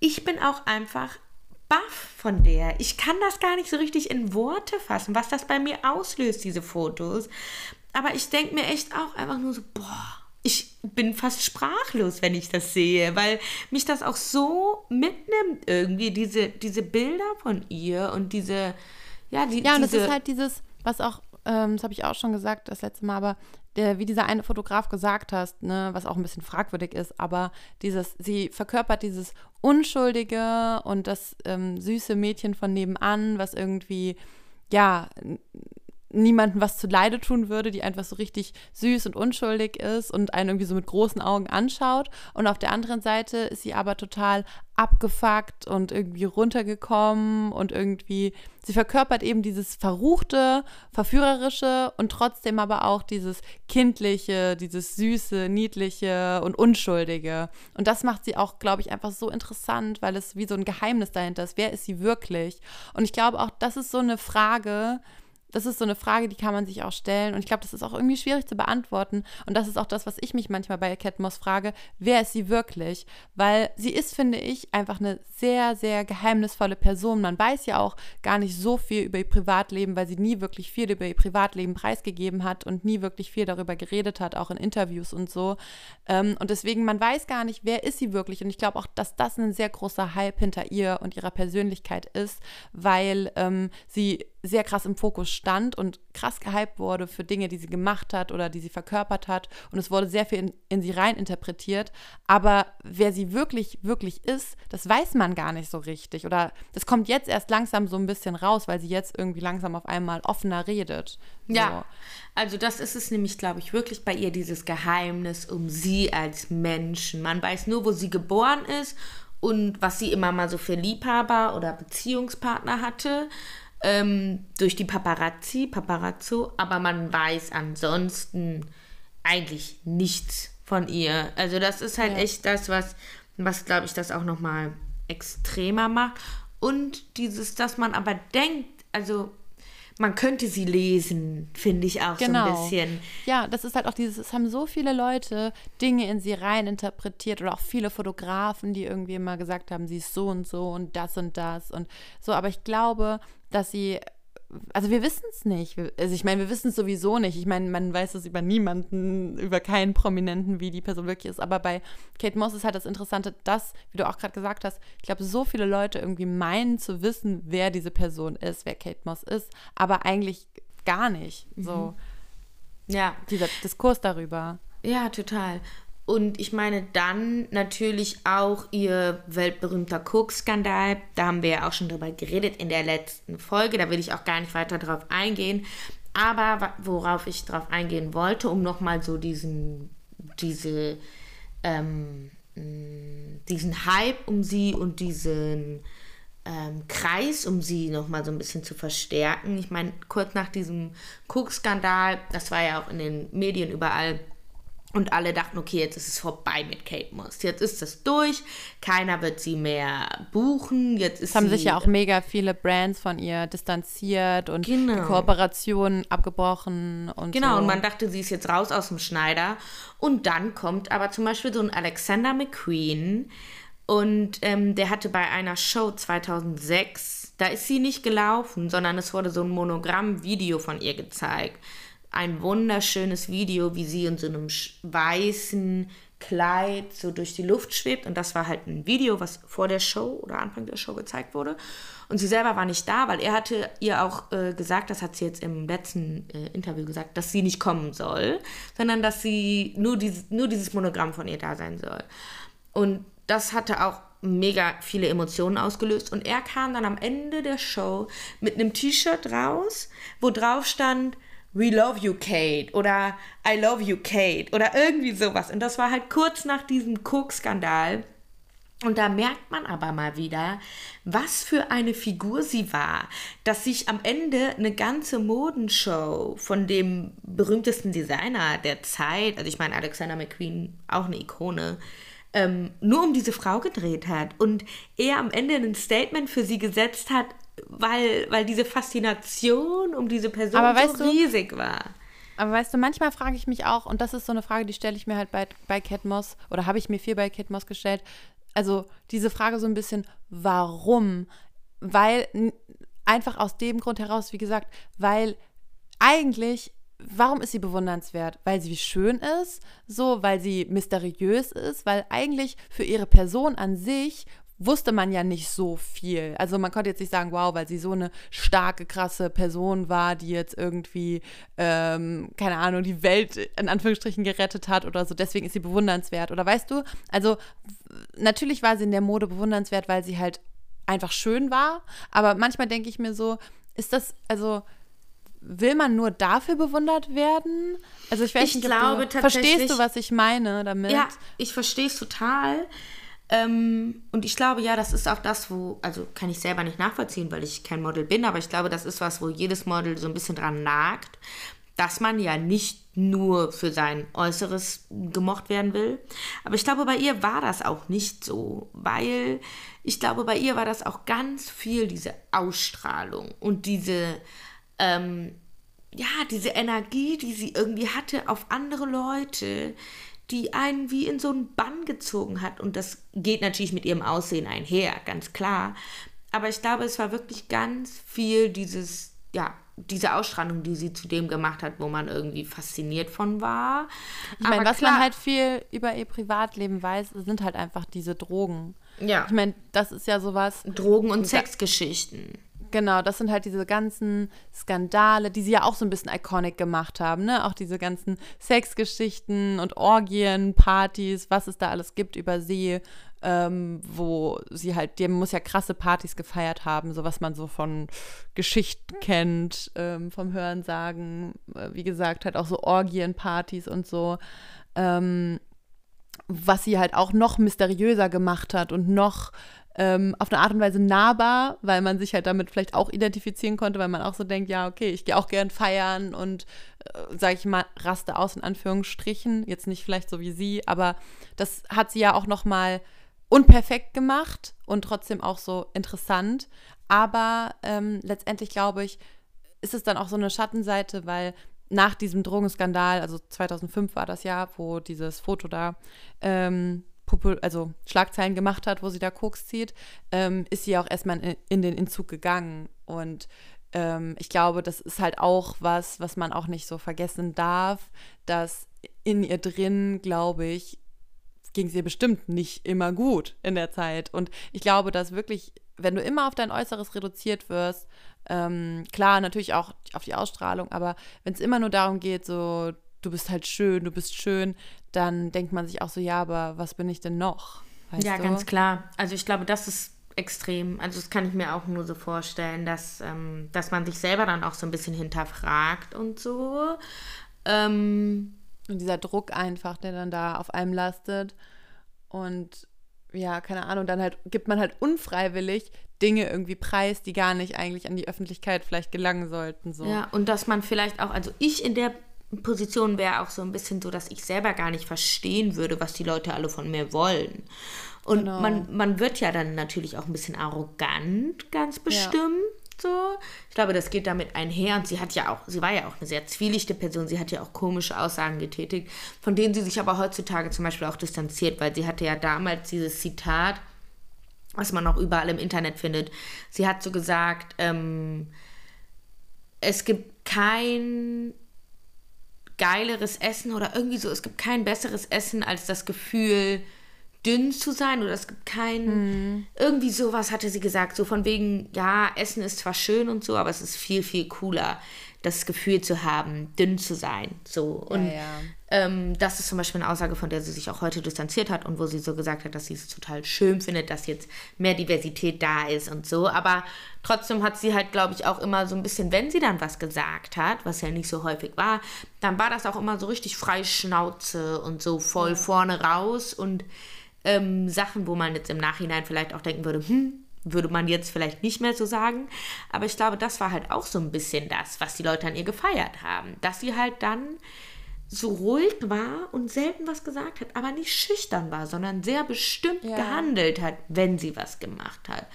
Speaker 2: ich bin auch einfach baff von der. Ich kann das gar nicht so richtig in Worte fassen, was das bei mir auslöst, diese Fotos. Aber ich denke mir echt auch einfach nur so, boah, ich bin fast sprachlos, wenn ich das sehe, weil mich das auch so mitnimmt irgendwie, diese, diese Bilder von ihr und diese, ja, die,
Speaker 3: Ja, und
Speaker 2: diese,
Speaker 3: das ist halt dieses, was auch, ähm, das habe ich auch schon gesagt das letzte Mal, aber der, wie dieser eine Fotograf gesagt hast, ne, was auch ein bisschen fragwürdig ist, aber dieses, sie verkörpert dieses Unschuldige und das ähm, süße Mädchen von nebenan, was irgendwie, ja, niemandem was zu Leide tun würde, die einfach so richtig süß und unschuldig ist und einen irgendwie so mit großen Augen anschaut. Und auf der anderen Seite ist sie aber total abgefuckt und irgendwie runtergekommen und irgendwie, sie verkörpert eben dieses verruchte, verführerische und trotzdem aber auch dieses kindliche, dieses süße, niedliche und unschuldige. Und das macht sie auch, glaube ich, einfach so interessant, weil es wie so ein Geheimnis dahinter ist. Wer ist sie wirklich? Und ich glaube auch, das ist so eine Frage, das ist so eine Frage, die kann man sich auch stellen. Und ich glaube, das ist auch irgendwie schwierig zu beantworten. Und das ist auch das, was ich mich manchmal bei Cat Moss frage. Wer ist sie wirklich? Weil sie ist, finde ich, einfach eine sehr, sehr geheimnisvolle Person. Man weiß ja auch gar nicht so viel über ihr Privatleben, weil sie nie wirklich viel über ihr Privatleben preisgegeben hat und nie wirklich viel darüber geredet hat, auch in Interviews und so. Ähm, und deswegen, man weiß gar nicht, wer ist sie wirklich. Und ich glaube auch, dass das ein sehr großer Hype hinter ihr und ihrer Persönlichkeit ist, weil ähm, sie sehr krass im Fokus stand und krass gehypt wurde für Dinge, die sie gemacht hat oder die sie verkörpert hat. Und es wurde sehr viel in, in sie rein interpretiert. Aber wer sie wirklich, wirklich ist, das weiß man gar nicht so richtig. Oder das kommt jetzt erst langsam so ein bisschen raus, weil sie jetzt irgendwie langsam auf einmal offener redet. So.
Speaker 2: Ja, also das ist es nämlich, glaube ich, wirklich bei ihr, dieses Geheimnis um sie als Menschen. Man weiß nur, wo sie geboren ist und was sie immer mal so für Liebhaber oder Beziehungspartner hatte ähm, durch die Paparazzi, Paparazzo, aber man weiß ansonsten eigentlich nichts von ihr. Also das ist halt ja. echt das, was, was glaube ich, das auch nochmal extremer macht. Und dieses, dass man aber denkt, also man könnte sie lesen, finde ich auch genau. so ein genau. bisschen.
Speaker 3: Ja, das ist halt auch dieses, es haben so viele Leute Dinge in sie rein interpretiert oder auch viele Fotografen, die irgendwie immer gesagt haben, sie ist so und so und das und das und so. Aber ich glaube, dass sie also wir wissen es nicht. Also ich meine, wir wissen es sowieso nicht. Ich meine, man weiß es über niemanden, über keinen Prominenten, wie die Person wirklich ist. Aber bei Kate Moss ist halt das Interessante, dass, wie du auch gerade gesagt hast, ich glaube, so viele Leute irgendwie meinen zu wissen, wer diese Person ist, wer Kate Moss ist, aber eigentlich gar nicht. So. Mhm. Ja. Dieser Diskurs darüber.
Speaker 2: Ja, total. Und ich meine dann natürlich auch ihr weltberühmter Cook-Skandal. Da haben wir ja auch schon drüber geredet in der letzten Folge. Da will ich auch gar nicht weiter drauf eingehen. Aber worauf ich drauf eingehen wollte, um nochmal so diesen, diese, ähm, diesen Hype um sie und diesen ähm, Kreis um sie nochmal so ein bisschen zu verstärken. Ich meine, kurz nach diesem Cook-Skandal, das war ja auch in den Medien überall, und alle dachten, okay, jetzt ist es vorbei mit Kate Moss. Jetzt ist das durch. Keiner wird sie mehr buchen. Jetzt ist
Speaker 3: es haben sich ja auch mega viele Brands von ihr distanziert und genau. Kooperationen abgebrochen und
Speaker 2: Genau,
Speaker 3: so.
Speaker 2: und man dachte, sie ist jetzt raus aus dem Schneider. Und dann kommt aber zum Beispiel so ein Alexander McQueen. Und ähm, der hatte bei einer Show 2006, da ist sie nicht gelaufen, sondern es wurde so ein Monogramm-Video von ihr gezeigt ein wunderschönes Video, wie sie in so einem weißen Kleid so durch die Luft schwebt. Und das war halt ein Video, was vor der Show oder Anfang der Show gezeigt wurde. Und sie selber war nicht da, weil er hatte ihr auch äh, gesagt, das hat sie jetzt im letzten äh, Interview gesagt, dass sie nicht kommen soll, sondern dass sie nur, dieses, nur dieses Monogramm von ihr da sein soll. Und das hatte auch mega viele Emotionen ausgelöst. Und er kam dann am Ende der Show mit einem T-Shirt raus, wo drauf stand, We love you, Kate oder I love you, Kate oder irgendwie sowas. Und das war halt kurz nach diesem Cook-Skandal. Und da merkt man aber mal wieder, was für eine Figur sie war, dass sich am Ende eine ganze Modenshow von dem berühmtesten Designer der Zeit, also ich meine Alexander McQueen, auch eine Ikone, ähm, nur um diese Frau gedreht hat und er am Ende ein Statement für sie gesetzt hat, weil, weil diese Faszination um diese Person so riesig du, war.
Speaker 3: Aber weißt du, manchmal frage ich mich auch, und das ist so eine Frage, die stelle ich mir halt bei, bei Cat Moss, oder habe ich mir viel bei Cat Moss gestellt, also diese Frage so ein bisschen, warum? Weil einfach aus dem Grund heraus, wie gesagt, weil eigentlich warum ist sie bewundernswert? Weil sie schön ist, so, weil sie mysteriös ist, weil eigentlich für ihre Person an sich wusste man ja nicht so viel. Also man konnte jetzt nicht sagen, wow, weil sie so eine starke, krasse Person war, die jetzt irgendwie, ähm, keine Ahnung, die Welt in Anführungsstrichen gerettet hat oder so, deswegen ist sie bewundernswert. Oder weißt du, also natürlich war sie in der Mode bewundernswert, weil sie halt einfach schön war, aber manchmal denke ich mir so, ist das, also will man nur dafür bewundert werden? Also ich weiß ich nicht, glaube, du, verstehst du, was ich meine damit?
Speaker 2: Ja, ich verstehe es total. Ähm, und ich glaube, ja, das ist auch das, wo, also kann ich selber nicht nachvollziehen, weil ich kein Model bin, aber ich glaube, das ist was, wo jedes Model so ein bisschen dran nagt, dass man ja nicht nur für sein Äußeres gemocht werden will. Aber ich glaube, bei ihr war das auch nicht so, weil ich glaube, bei ihr war das auch ganz viel diese Ausstrahlung und diese, ähm, ja, diese Energie, die sie irgendwie hatte auf andere Leute, die einen wie in so einen Bann gezogen hat. Und das geht natürlich mit ihrem Aussehen einher, ganz klar. Aber ich glaube, es war wirklich ganz viel dieses, ja, diese Ausstrahlung, die sie zu dem gemacht hat, wo man irgendwie fasziniert von war.
Speaker 3: Ich meine, was klar, man halt viel über ihr Privatleben weiß, sind halt einfach diese Drogen.
Speaker 2: Ja.
Speaker 3: Ich meine, das ist ja sowas.
Speaker 2: Drogen- und Sexgeschichten.
Speaker 3: Genau, das sind halt diese ganzen Skandale, die sie ja auch so ein bisschen iconic gemacht haben, ne? Auch diese ganzen Sexgeschichten und Orgien, Partys, was es da alles gibt über sie, ähm, wo sie halt, die muss ja krasse Partys gefeiert haben, so was man so von Geschichten kennt, ähm, vom Hörensagen, äh, wie gesagt, halt auch so Orgienpartys und so. Ähm, was sie halt auch noch mysteriöser gemacht hat und noch ähm, auf eine Art und Weise nahbar, weil man sich halt damit vielleicht auch identifizieren konnte, weil man auch so denkt, ja, okay, ich gehe auch gern feiern und, äh, sage ich mal, raste aus in Anführungsstrichen. Jetzt nicht vielleicht so wie sie, aber das hat sie ja auch noch mal unperfekt gemacht und trotzdem auch so interessant. Aber ähm, letztendlich glaube ich, ist es dann auch so eine Schattenseite, weil nach diesem Drogenskandal, also 2005 war das Jahr, wo dieses Foto da ähm, also Schlagzeilen gemacht hat, wo sie da Koks zieht, ähm, ist sie auch erstmal in, in, den Entzug gegangen. Und ähm, ich glaube, das ist halt auch was, was man auch nicht so vergessen darf, dass in ihr drin, glaube ich, ging es ihr bestimmt nicht immer gut in der Zeit. Und ich glaube, dass wirklich, wenn du immer auf dein Äußeres reduziert wirst, ähm, klar, natürlich auch auf die Ausstrahlung, aber wenn es immer nur darum geht, so du bist halt schön, du bist schön, dann denkt man sich auch so, ja, aber was bin ich denn noch?
Speaker 2: Weißt ja, du? ganz klar. Also ich glaube, das ist extrem. Also das kann ich mir auch nur so vorstellen, dass, ähm, dass man sich selber dann auch so ein bisschen hinterfragt und so. Ähm,
Speaker 3: und dieser Druck einfach, der dann da auf einem lastet. Und ja, keine Ahnung, dann halt gibt man halt unfreiwillig Dinge irgendwie preis, die gar nicht eigentlich an die Öffentlichkeit vielleicht gelangen sollten. So.
Speaker 2: Ja, und dass man vielleicht auch, also ich in der Position wäre auch so ein bisschen so, dass ich selber gar nicht verstehen würde, was die Leute alle von mir wollen. Und genau. man, man wird ja dann natürlich auch ein bisschen arrogant, ganz bestimmt. Ja. So. Ich glaube, das geht damit einher. Und sie hat ja auch, sie war ja auch eine sehr zwielichte Person. Sie hat ja auch komische Aussagen getätigt, von denen sie sich aber heutzutage zum Beispiel auch distanziert, weil sie hatte ja damals dieses Zitat, was man auch überall im Internet findet. Sie hat so gesagt, ähm, es gibt kein geileres Essen oder irgendwie so, es gibt kein besseres Essen als das Gefühl, dünn zu sein oder es gibt kein, mhm. irgendwie sowas hatte sie gesagt, so von wegen, ja, Essen ist zwar schön und so, aber es ist viel, viel cooler, das Gefühl zu haben, dünn zu sein. So. Und ja, ja. Ähm, das ist zum Beispiel eine Aussage, von der sie sich auch heute distanziert hat und wo sie so gesagt hat, dass sie es total schön findet, dass jetzt mehr Diversität da ist und so. Aber trotzdem hat sie halt, glaube ich, auch immer so ein bisschen, wenn sie dann was gesagt hat, was ja nicht so häufig war, dann war das auch immer so richtig frei Schnauze und so voll ja. vorne raus und ähm, Sachen, wo man jetzt im Nachhinein vielleicht auch denken würde, hm, würde man jetzt vielleicht nicht mehr so sagen. Aber ich glaube, das war halt auch so ein bisschen das, was die Leute an ihr gefeiert haben. Dass sie halt dann so ruhig war und selten was gesagt hat, aber nicht schüchtern war, sondern sehr bestimmt ja. gehandelt hat, wenn sie was gemacht hat.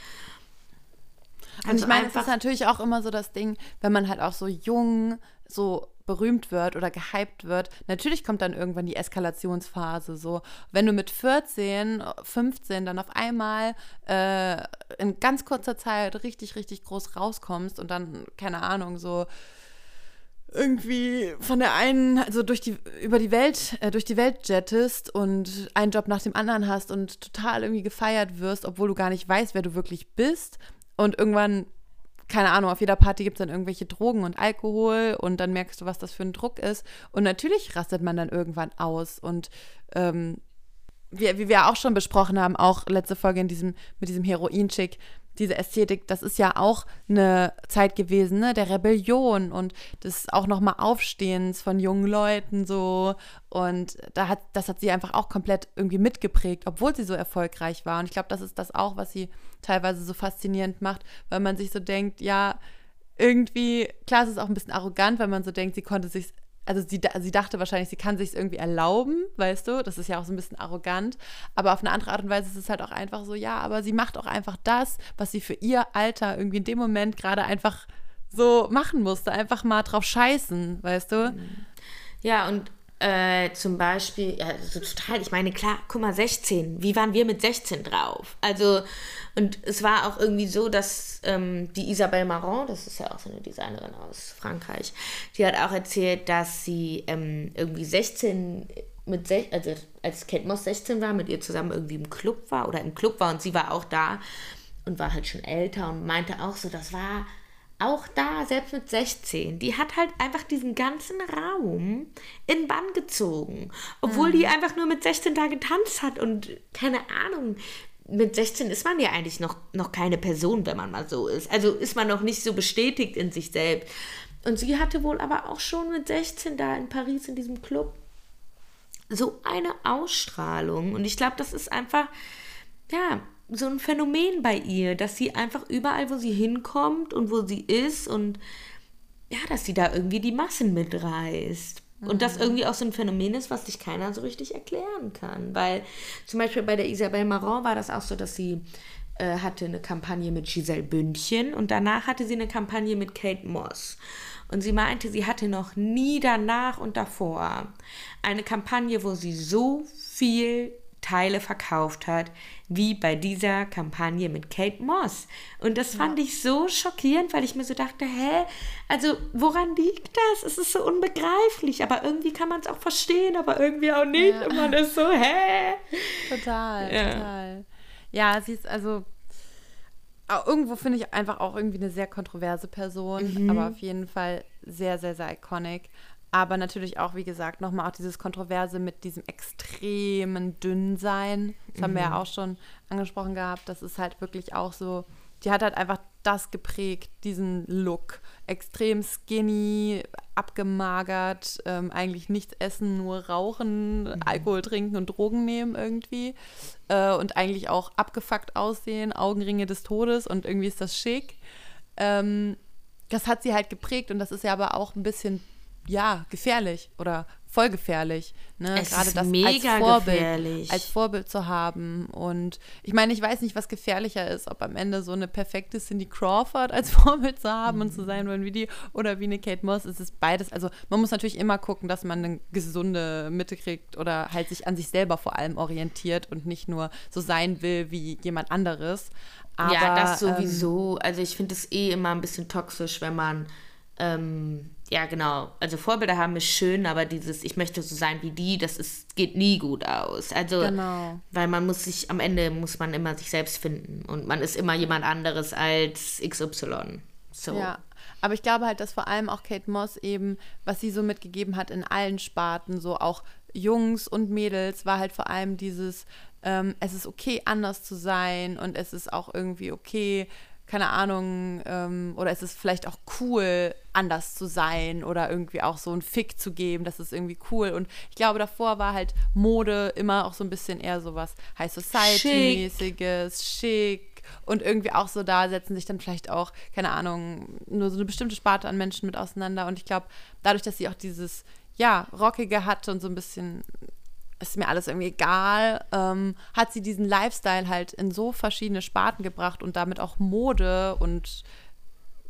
Speaker 3: Also und ich meine, es ist natürlich auch immer so das Ding, wenn man halt auch so jung, so berühmt wird oder gehypt wird, natürlich kommt dann irgendwann die Eskalationsphase. So, wenn du mit 14, 15 dann auf einmal äh, in ganz kurzer Zeit richtig, richtig groß rauskommst und dann, keine Ahnung, so irgendwie von der einen, also durch die, über die Welt, äh, durch die Welt jettest und einen Job nach dem anderen hast und total irgendwie gefeiert wirst, obwohl du gar nicht weißt, wer du wirklich bist. Und irgendwann keine Ahnung, auf jeder Party gibt es dann irgendwelche Drogen und Alkohol und dann merkst du, was das für ein Druck ist. Und natürlich rastet man dann irgendwann aus. Und ähm, wie, wie wir auch schon besprochen haben, auch letzte Folge in diesem, mit diesem Heroin-Chick, diese Ästhetik, das ist ja auch eine Zeit gewesen, ne, der Rebellion und des auch nochmal Aufstehens von jungen Leuten so. Und da hat, das hat sie einfach auch komplett irgendwie mitgeprägt, obwohl sie so erfolgreich war. Und ich glaube, das ist das auch, was sie teilweise so faszinierend macht, weil man sich so denkt, ja, irgendwie, klar, es ist auch ein bisschen arrogant, weil man so denkt, sie konnte sich also sie, sie dachte wahrscheinlich, sie kann sich es irgendwie erlauben, weißt du, das ist ja auch so ein bisschen arrogant, aber auf eine andere Art und Weise ist es halt auch einfach so, ja, aber sie macht auch einfach das, was sie für ihr Alter irgendwie in dem Moment gerade einfach so machen musste. Einfach mal drauf scheißen, weißt du?
Speaker 2: Ja, und äh, zum Beispiel, ja, so total, ich meine, klar, guck mal, 16, wie waren wir mit 16 drauf? Also, und es war auch irgendwie so, dass ähm, die Isabelle Marant, das ist ja auch so eine Designerin aus Frankreich, die hat auch erzählt, dass sie ähm, irgendwie 16 mit, sech, also als Kate Moss 16 war, mit ihr zusammen irgendwie im Club war oder im Club war und sie war auch da und war halt schon älter und meinte auch so, das war auch da, selbst mit 16, die hat halt einfach diesen ganzen Raum in Bann gezogen. Obwohl die einfach nur mit 16 da getanzt hat und keine Ahnung. Mit 16 ist man ja eigentlich noch, noch keine Person, wenn man mal so ist. Also ist man noch nicht so bestätigt in sich selbst. Und sie hatte wohl aber auch schon mit 16 da in Paris in diesem Club so eine Ausstrahlung. Und ich glaube, das ist einfach, ja, so ein Phänomen bei ihr, dass sie einfach überall, wo sie hinkommt und wo sie ist und ja, dass sie da irgendwie die Massen mitreißt. Und das irgendwie auch so ein Phänomen ist, was sich keiner so richtig erklären kann. Weil zum Beispiel bei der Isabelle Marant war das auch so, dass sie äh, hatte eine Kampagne mit Giselle Bündchen und danach hatte sie eine Kampagne mit Kate Moss. Und sie meinte, sie hatte noch nie danach und davor eine Kampagne, wo sie so viel Teile verkauft hat, wie bei dieser Kampagne mit Kate Moss. Und das fand ich so schockierend, weil ich mir so dachte, hä, also woran liegt das? Es ist so unbegreiflich, aber irgendwie kann man es auch verstehen, aber irgendwie auch nicht.
Speaker 3: Ja.
Speaker 2: Und man ist so, hä?
Speaker 3: Total,
Speaker 2: Ja.
Speaker 3: total. Ja, sie ist also irgendwo finde ich einfach auch irgendwie eine sehr kontroverse Person, aber auf jeden Fall sehr, sehr, sehr iconic. Aber natürlich auch, wie gesagt, nochmal auch dieses Kontroverse mit diesem extremen Dünnsein. Das haben wir ja auch schon angesprochen gehabt. Das ist halt wirklich auch so, die hat halt einfach das geprägt, diesen Look. Extrem skinny, abgemagert, ähm, eigentlich nichts essen, nur rauchen, Alkohol trinken und Drogen nehmen irgendwie. Äh, und eigentlich auch abgefuckt aussehen, Augenringe des Todes und irgendwie ist das schick. Ähm, das hat sie halt geprägt und das ist ja aber auch ein bisschen, ja, gefährlich oder voll gefährlich. Ne?
Speaker 2: Es
Speaker 3: Gerade das als Vorbild,
Speaker 2: gefährlich.
Speaker 3: als Vorbild zu haben. Und ich meine, ich weiß nicht, was gefährlicher ist, ob am Ende so eine perfekte Cindy Crawford als Vorbild zu haben und zu sein wollen wie die oder wie eine Kate Moss. Es ist beides. Also man muss natürlich immer gucken, dass man eine gesunde Mitte kriegt oder halt sich an sich selber vor allem orientiert und nicht nur so sein will wie jemand anderes. Aber,
Speaker 2: ja, das
Speaker 3: ähm,
Speaker 2: sowieso. also ich finde es eh immer ein bisschen toxisch, wenn man, ähm, ja genau, also Vorbilder haben ist schön, aber dieses, ich möchte so sein wie die, das ist, geht nie gut aus. Also,
Speaker 3: Genau.
Speaker 2: weil man muss sich, am Ende muss man immer sich selbst finden und man ist immer jemand anderes als XY. So.
Speaker 3: Ja, aber ich glaube halt, dass vor allem auch Kate Moss eben, was sie so mitgegeben hat in allen Sparten, so auch Jungs und Mädels, war halt vor allem dieses, ähm, es ist okay, anders zu sein und es ist auch irgendwie okay, keine Ahnung, ähm, oder es ist vielleicht auch cool, anders zu sein oder irgendwie auch so einen Fick zu geben, das ist irgendwie cool. Und ich glaube, davor war halt Mode immer auch so ein bisschen eher sowas High Society-mäßiges, schick und irgendwie auch so da setzen sich dann vielleicht auch, keine Ahnung, nur so eine bestimmte Sparte an Menschen mit auseinander. Und ich glaube, dadurch, dass sie auch dieses, ja, Rockige hatte und so ein bisschen ist mir alles irgendwie egal, ähm, hat sie diesen Lifestyle halt in so verschiedene Sparten gebracht und damit auch Mode und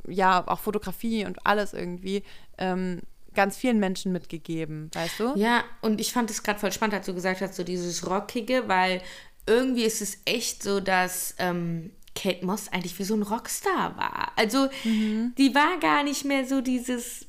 Speaker 3: ja, auch Fotografie und alles irgendwie ähm, ganz vielen Menschen mitgegeben, weißt du?
Speaker 2: Ja, und ich fand es gerade voll spannend, als du gesagt hast, so dieses Rockige, weil irgendwie ist es echt so, dass ähm, Kate Moss eigentlich wie so ein Rockstar war. Also die war gar nicht mehr so dieses,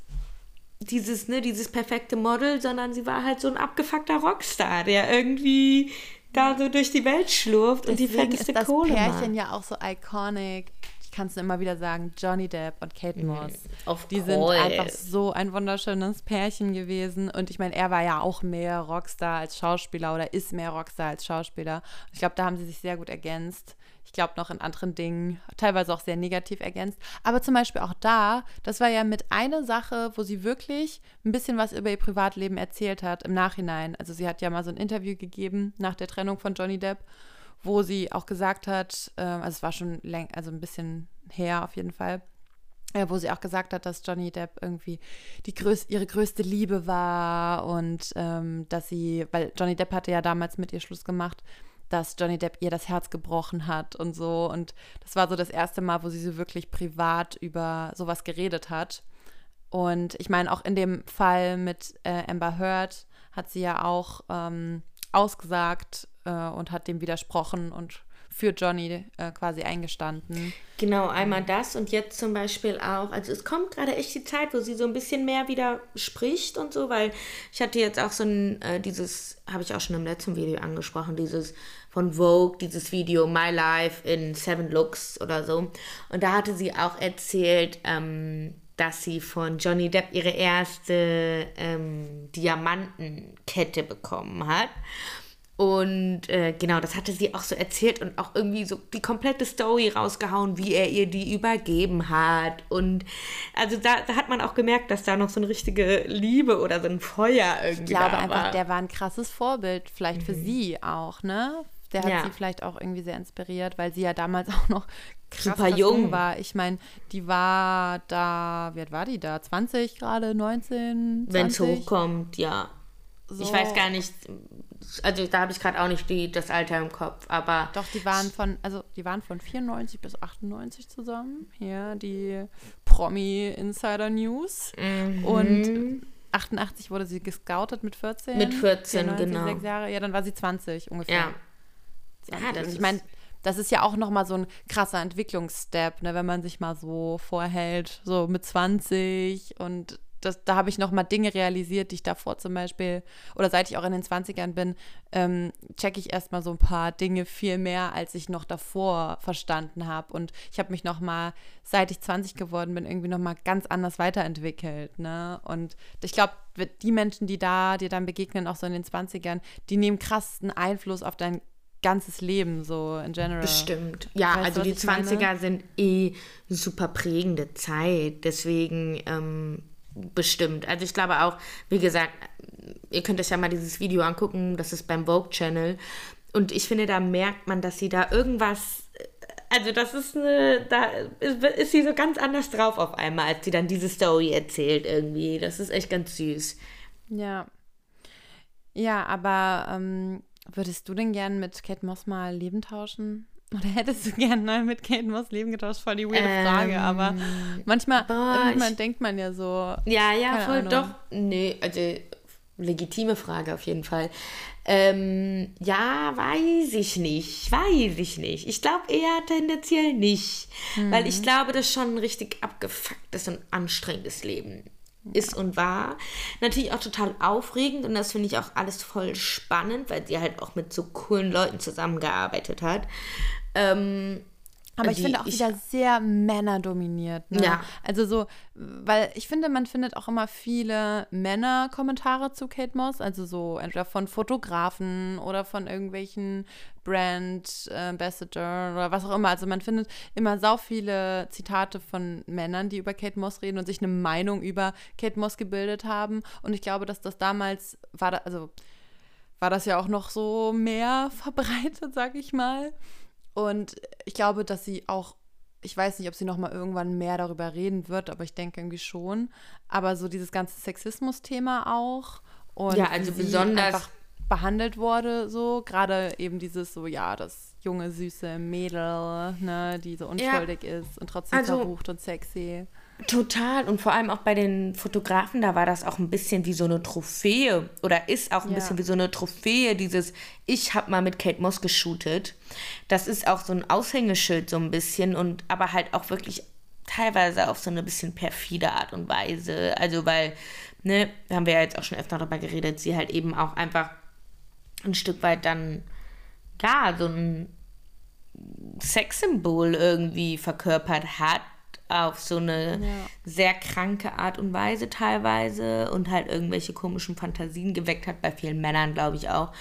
Speaker 2: dieses, ne, dieses perfekte Model, sondern sie war halt so ein abgefuckter Rockstar, der irgendwie da so durch die Welt schlurft und die
Speaker 3: Deswegen
Speaker 2: fetteste
Speaker 3: ist das
Speaker 2: Kohle
Speaker 3: Pärchen
Speaker 2: macht.
Speaker 3: ja auch so iconic. Ich kann es immer wieder sagen, Johnny Depp und Kate Moss.
Speaker 2: Of
Speaker 3: Die sind einfach so ein wunderschönes Pärchen gewesen. Und ich meine, er war ja auch mehr Rockstar als Schauspieler oder ist mehr Rockstar als Schauspieler. Ich glaube, da haben sie sich sehr gut ergänzt. Ich glaube noch in anderen Dingen, teilweise auch sehr negativ ergänzt. Aber zum Beispiel auch da, das war ja mit einer Sache, wo sie wirklich ein bisschen was über ihr Privatleben erzählt hat im Nachhinein. Also sie hat ja mal so ein Interview gegeben nach der Trennung von Johnny Depp, wo sie auch gesagt hat, äh, also es war schon läng also ein bisschen her auf jeden Fall, äh, wo sie auch gesagt hat, dass Johnny Depp irgendwie die größ ihre größte Liebe war und ähm, dass sie, weil Johnny Depp hatte ja damals mit ihr Schluss gemacht, dass Johnny Depp ihr das Herz gebrochen hat und so. Und das war so das erste Mal, wo sie so wirklich privat über sowas geredet hat. Und ich meine, auch in dem Fall mit äh, Amber Heard hat sie ja auch ähm, ausgesagt äh, und hat dem widersprochen und für Johnny äh, quasi eingestanden.
Speaker 2: Genau, einmal das und jetzt zum Beispiel auch, also es kommt gerade echt die Zeit, wo sie so ein bisschen mehr wieder spricht und so, weil ich hatte jetzt auch so ein, äh, dieses, habe ich auch schon im letzten Video angesprochen, dieses von Vogue, dieses Video My Life in Seven Looks oder so. Und da hatte sie auch erzählt, ähm, dass sie von Johnny Depp ihre erste ähm, Diamantenkette bekommen hat. Und äh, genau, das hatte sie auch so erzählt und auch irgendwie so die komplette Story rausgehauen, wie er ihr die übergeben hat. Und also da, da hat man auch gemerkt, dass da noch so eine richtige Liebe oder so ein Feuer irgendwie
Speaker 3: Ich glaube
Speaker 2: da
Speaker 3: einfach,
Speaker 2: war.
Speaker 3: der war ein krasses Vorbild, vielleicht für sie auch, ne? Der hat
Speaker 2: Ja.
Speaker 3: sie vielleicht auch irgendwie sehr inspiriert, weil sie ja damals auch noch krass,
Speaker 2: Super jung.
Speaker 3: war. Ich meine, die war da, wie alt war die da? 20 gerade, 19? 20?
Speaker 2: Wenn es hochkommt, ja.
Speaker 3: So.
Speaker 2: Ich weiß gar nicht, also da habe ich gerade auch nicht die, das Alter im Kopf, aber
Speaker 3: Doch, die waren von, also die waren von 94 bis 98 zusammen. Hier die Promi Insider News.
Speaker 2: Mhm.
Speaker 3: Und 88 wurde sie gescoutet mit 14.
Speaker 2: Mit 14,
Speaker 3: 94,
Speaker 2: genau.
Speaker 3: Sechs Jahre. Ja, dann war sie 20 ungefähr.
Speaker 2: ja.
Speaker 3: 20.
Speaker 2: Ja, das
Speaker 3: Und ich meine, das ist ja auch nochmal so ein krasser Entwicklungsstep, ne, wenn man sich mal so vorhält, so mit 20 und das, da habe ich nochmal Dinge realisiert, die ich davor zum Beispiel, oder seit ich auch in den 20ern bin, ähm, checke ich erstmal so ein paar Dinge viel mehr, als ich noch davor verstanden habe. Und ich habe mich nochmal, seit ich 20 geworden bin, irgendwie nochmal ganz anders weiterentwickelt. Ne? Und ich glaube, die Menschen, die da dir dann begegnen, auch so in den 20ern, die nehmen krassen Einfluss auf dein ganzes Leben, so in general.
Speaker 2: Bestimmt. Ja,
Speaker 3: Weißt
Speaker 2: also die
Speaker 3: was ich meine?
Speaker 2: 20er sind eh super prägende Zeit. Deswegen ähm, bestimmt. Also ich glaube auch, wie gesagt, ihr könnt euch ja mal dieses Video angucken, das ist beim Vogue Channel. Und ich finde, da merkt man, dass sie da irgendwas. Also das ist eine, da ist, sie so ganz anders drauf auf einmal, als sie dann diese Story erzählt irgendwie. Das ist echt ganz süß.
Speaker 3: Ja. Ja, aber ähm, würdest du denn gern mit Kate Moss mal Leben tauschen? Oder hättest du gern mal mit Kate Moss Leben getauscht? Voll die weirde Frage, aber manchmal,
Speaker 2: boah,
Speaker 3: manchmal
Speaker 2: ich-
Speaker 3: denkt man ja so.
Speaker 2: Ja, ja, voll
Speaker 3: Ahnung.
Speaker 2: doch. Nee, also legitime Frage auf jeden Fall. Ähm, ja, weiß ich nicht. Weiß ich nicht. Ich glaube eher tendenziell nicht. Weil ich glaube, das schon ein richtig abgefucktes und anstrengendes Leben ist und war. Natürlich auch total aufregend und das finde ich auch alles voll spannend, weil sie halt auch mit so coolen Leuten zusammengearbeitet hat. Ähm,
Speaker 3: Aber ich finde auch
Speaker 2: ich-
Speaker 3: wieder sehr männerdominiert. Ne?
Speaker 2: Ja.
Speaker 3: Also so, weil ich finde, man findet auch immer viele Männer-Kommentare zu Kate Moss, also so entweder von Fotografen oder von irgendwelchen Brand Ambassador oder was auch immer. Also man findet immer sau viele Zitate von Männern, die über Kate Moss reden und sich eine Meinung über Kate Moss gebildet haben. Und ich glaube, dass das damals war, da, also war das ja auch noch so mehr verbreitet, sag ich mal. Und ich glaube, dass sie auch, ich weiß nicht, ob sie noch mal irgendwann mehr darüber reden wird, aber ich denke irgendwie schon. Aber so dieses ganze Sexismus-Thema auch. Und
Speaker 2: Ja, also besonders-
Speaker 3: einfach behandelt wurde, so gerade eben dieses so, ja, das junge, süße Mädel, ne, die so unschuldig ist und trotzdem
Speaker 2: Also-
Speaker 3: verrucht und sexy.
Speaker 2: Total und vor allem auch bei den Fotografen, da war das auch ein bisschen wie so eine Trophäe oder ist auch ein
Speaker 3: Ja.
Speaker 2: bisschen wie so eine Trophäe, dieses ich habe mal mit Kate Moss geshootet. Das ist auch so ein Aushängeschild so ein bisschen und aber halt auch wirklich teilweise auf so eine bisschen perfide Art und Weise. Also weil, ne, haben wir ja jetzt auch schon öfter darüber geredet, sie halt eben auch einfach ein Stück weit dann, ja, so ein Sexsymbol irgendwie verkörpert hat auf so eine
Speaker 3: Ja.
Speaker 2: sehr kranke Art und Weise teilweise und halt irgendwelche komischen Fantasien geweckt hat bei vielen Männern, glaube ich auch.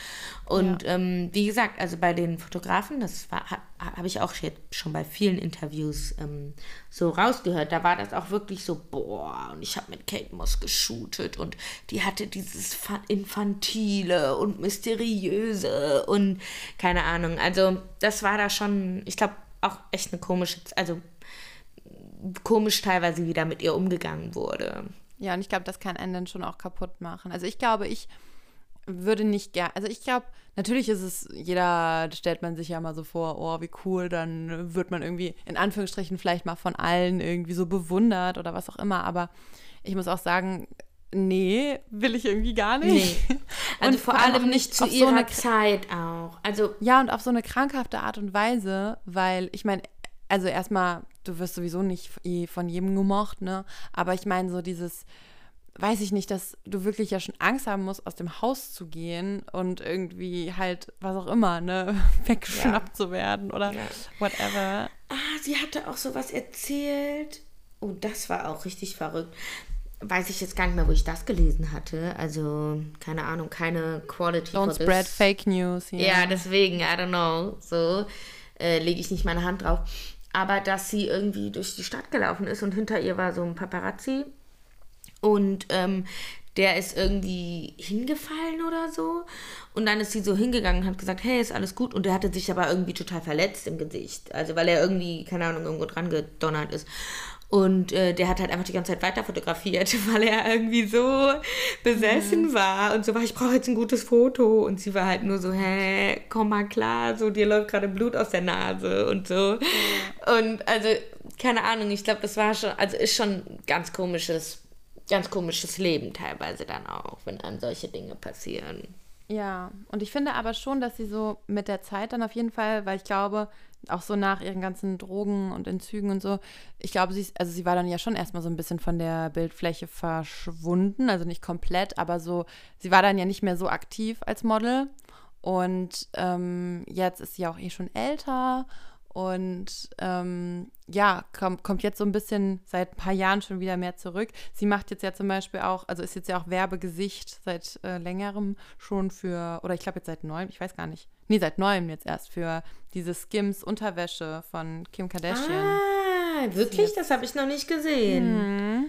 Speaker 2: Und ähm, wie gesagt, also bei den Fotografen, das war- ha- habe ich auch jetzt schon bei vielen Interviews ähm, so rausgehört, da war das auch wirklich so, boah, und ich habe mit Kate Moss geshootet und die hatte dieses Fa- Infantile und Mysteriöse und keine Ahnung. Also das war da schon, ich glaube, auch echt eine komische, also komisch teilweise, wie da mit ihr umgegangen wurde.
Speaker 3: Ja, und ich glaube, das kann einen dann schon auch kaputt machen. Also ich glaube, ich würde nicht gern, also ich glaube, natürlich ist es, jeder stellt man sich ja mal so vor, oh, wie cool, dann wird man irgendwie in Anführungsstrichen vielleicht mal von allen irgendwie so bewundert oder was auch immer, aber ich muss auch sagen, nee, will ich irgendwie gar nicht.
Speaker 2: Nee. Also vor, vor allem nicht zu ihrer so eine, Zeit auch. Also
Speaker 3: ja, und auf so eine krankhafte Art und Weise, weil ich meine, also erstmal, du wirst sowieso nicht von jedem gemocht, ne? Aber ich meine, so dieses, weiß ich nicht, dass du wirklich ja schon Angst haben musst, aus dem Haus zu gehen und irgendwie halt, was auch immer, ne, weggeschnappt ja. zu werden oder ja. whatever.
Speaker 2: Ah, sie hatte auch sowas erzählt. Oh, das war auch richtig verrückt weiß ich jetzt gar nicht mehr, wo ich das gelesen hatte. Also, keine Ahnung, keine Quality.
Speaker 3: Don't spread this. fake news.
Speaker 2: Yeah. Ja, deswegen, I don't know. So äh, lege ich nicht meine Hand drauf. Aber dass sie irgendwie durch die Stadt gelaufen ist und hinter ihr war so ein Paparazzi. Und ähm, der ist irgendwie hingefallen oder so. Und dann ist sie so hingegangen und hat gesagt, hey, ist alles gut. Und der hatte sich aber irgendwie total verletzt im Gesicht. Also weil er irgendwie, keine Ahnung, irgendwo dran gedonnert ist. Und äh, der hat halt einfach die ganze Zeit weiter fotografiert, weil er irgendwie so besessen mhm. war und so war, ich brauche jetzt ein gutes Foto. Und sie war halt nur so, hä, komm mal klar, so dir läuft gerade Blut aus der Nase und so. Mhm. Und also, keine Ahnung, ich glaube, das war schon, also ist schon ganz komisches, ganz komisches Leben teilweise dann auch, wenn einem solche Dinge passieren.
Speaker 3: Ja, und ich finde aber schon, dass sie so mit der Zeit dann auf jeden Fall, weil ich glaube, auch so nach ihren ganzen Drogen und Entzügen und so, ich glaube, sie, also sie war dann ja schon erstmal so ein bisschen von der Bildfläche verschwunden, also nicht komplett, aber so, sie war dann ja nicht mehr so aktiv als Model. Und ähm, jetzt ist sie auch eh schon älter und ähm, ja, komm, kommt jetzt so ein bisschen seit ein paar Jahren schon wieder mehr zurück. Sie macht jetzt ja zum Beispiel auch, also ist jetzt ja auch Werbegesicht seit äh, längerem schon für, oder ich glaube jetzt seit neuem, ich weiß gar nicht. Nee, seit neuem jetzt erst für diese Skims Unterwäsche von Kim Kardashian.
Speaker 2: Ah, wirklich? Das habe ich noch nicht gesehen. Mhm.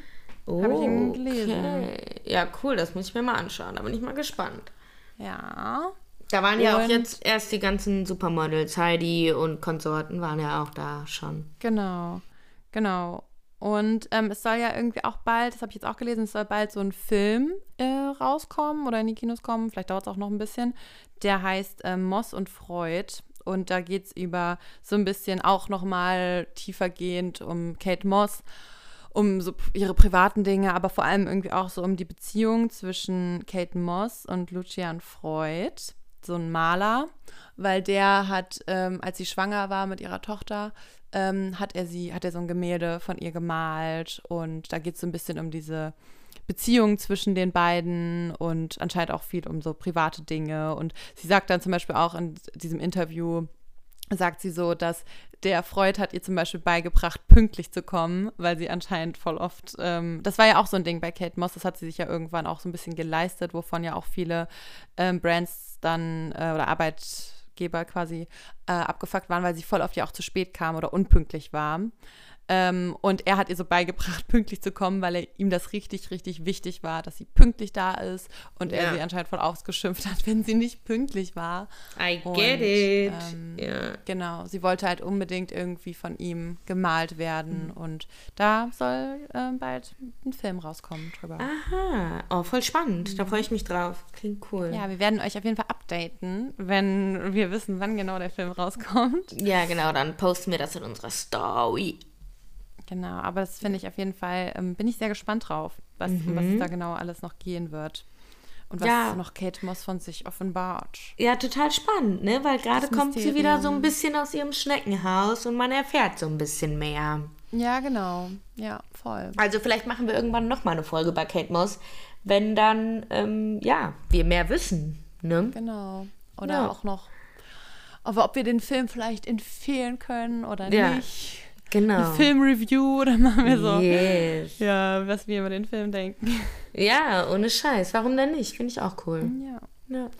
Speaker 2: Oh, habe ich irgendwie gelesen. Okay. Ja, cool, das muss ich mir mal anschauen. Da bin ich mal gespannt.
Speaker 3: Ja.
Speaker 2: Da waren ja auch jetzt erst die ganzen Supermodels, Heidi und Konsorten waren ja auch da schon.
Speaker 3: Genau, genau. Und ähm, es soll ja irgendwie auch bald, das habe ich jetzt auch gelesen, es soll bald so ein Film äh, rauskommen oder in die Kinos kommen, vielleicht dauert es auch noch ein bisschen. Der heißt äh, Moss und Freud. Und da geht es über so ein bisschen auch nochmal tiefergehend um Kate Moss, um so ihre privaten Dinge, aber vor allem irgendwie auch so um die Beziehung zwischen Kate Moss und Lucian Freud so ein Maler, weil der hat, ähm, als sie schwanger war mit ihrer Tochter, ähm, hat er sie, hat er so ein Gemälde von ihr gemalt und da geht es so ein bisschen um diese Beziehung zwischen den beiden und anscheinend auch viel um so private Dinge. Und sie sagt dann zum Beispiel auch in diesem Interview, sagt sie so, dass der Freud hat ihr zum Beispiel beigebracht, pünktlich zu kommen, weil sie anscheinend voll oft, ähm, das war ja auch so ein Ding bei Kate Moss, das hat sie sich ja irgendwann auch so ein bisschen geleistet, wovon ja auch viele ähm, Brands dann äh, oder Arbeitgeber quasi äh, abgefuckt waren, weil sie voll oft ja auch zu spät kam oder unpünktlich war. Ähm, und er hat ihr so beigebracht, pünktlich zu kommen, weil er ihm das richtig, richtig wichtig war, dass sie pünktlich da ist. Und ja. er sie anscheinend voll ausgeschimpft hat, wenn sie nicht pünktlich war.
Speaker 2: I und, get it.
Speaker 3: Ähm, ja. Genau, sie wollte halt unbedingt irgendwie von ihm gemalt werden. Mhm. Und da soll äh, bald ein Film rauskommen drüber.
Speaker 2: Aha, oh, voll spannend. Mhm. Da freue ich mich drauf. Klingt cool.
Speaker 3: Ja, wir werden euch auf jeden Fall updaten, wenn wir wissen, wann genau der Film rauskommt.
Speaker 2: Ja, genau, dann posten wir das in unserer Story.
Speaker 3: Genau, aber das finde ich auf jeden Fall, ähm, bin ich sehr gespannt drauf, was, mhm. was da genau alles noch gehen wird. Und was ja. noch Kate Moss von sich offenbart.
Speaker 2: Ja, total spannend, ne? Weil gerade kommt sie wieder so ein bisschen aus ihrem Schneckenhaus und man erfährt so ein bisschen mehr.
Speaker 3: Ja, genau. Ja, voll.
Speaker 2: Also vielleicht machen wir irgendwann nochmal eine Folge bei Kate Moss, wenn dann, ähm, ja, wir mehr wissen, ne?
Speaker 3: Genau. Oder ja. auch noch, aber ob wir den Film vielleicht empfehlen können oder ja. nicht.
Speaker 2: Genau.
Speaker 3: Eine Filmreview oder machen wir so. Yes. Ja, was wir über den Film denken.
Speaker 2: Ja, ohne Scheiß. Warum denn nicht? Finde ich auch cool.
Speaker 3: Ja.
Speaker 2: Ja,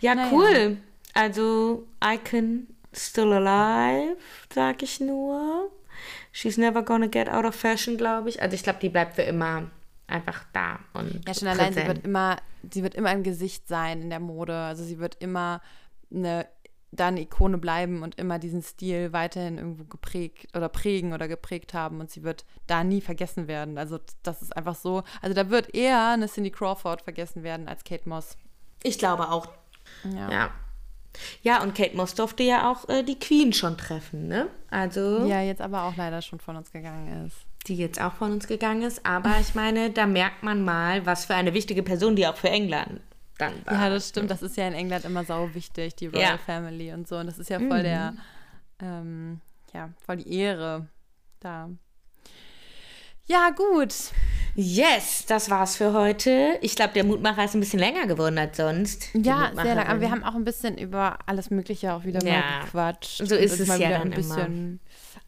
Speaker 2: ja cool. Also, Icon still alive, sag ich nur. She's never gonna get out of fashion, glaube ich. Also ich glaube, die bleibt für immer einfach da und
Speaker 3: ja schon allein sie wird immer sie wird immer ein Gesicht sein in der Mode also sie wird immer eine da eine Ikone bleiben und immer diesen Stil weiterhin irgendwo geprägt oder prägen oder geprägt haben und sie wird da nie vergessen werden. Also das ist einfach so. Also da wird eher eine Cindy Crawford vergessen werden als Kate Moss.
Speaker 2: Ich glaube auch.
Speaker 3: Ja.
Speaker 2: Ja. Ja, und Kate Moss durfte ja auch äh, die Queen schon treffen, ne? Also,
Speaker 3: ja, jetzt aber auch leider schon von uns gegangen ist.
Speaker 2: die jetzt auch von uns gegangen ist. Aber ich meine, da merkt man mal, was für eine wichtige Person die auch für England dann war.
Speaker 3: Ja, das stimmt. Das ist ja in England immer sau wichtig, die Royal
Speaker 2: Ja.
Speaker 3: Family und so. Und das ist ja voll der, ähm, ja, voll die Ehre da. Ja, gut.
Speaker 2: Yes, das war's für heute. Ich glaube, der Mutmacher ist ein bisschen länger geworden als sonst.
Speaker 3: Ja, sehr lang. Aber wir haben auch ein bisschen über alles Mögliche auch wieder
Speaker 2: Ja,
Speaker 3: mal gequatscht.
Speaker 2: so ist es
Speaker 3: mal
Speaker 2: ja
Speaker 3: wieder
Speaker 2: dann
Speaker 3: ein bisschen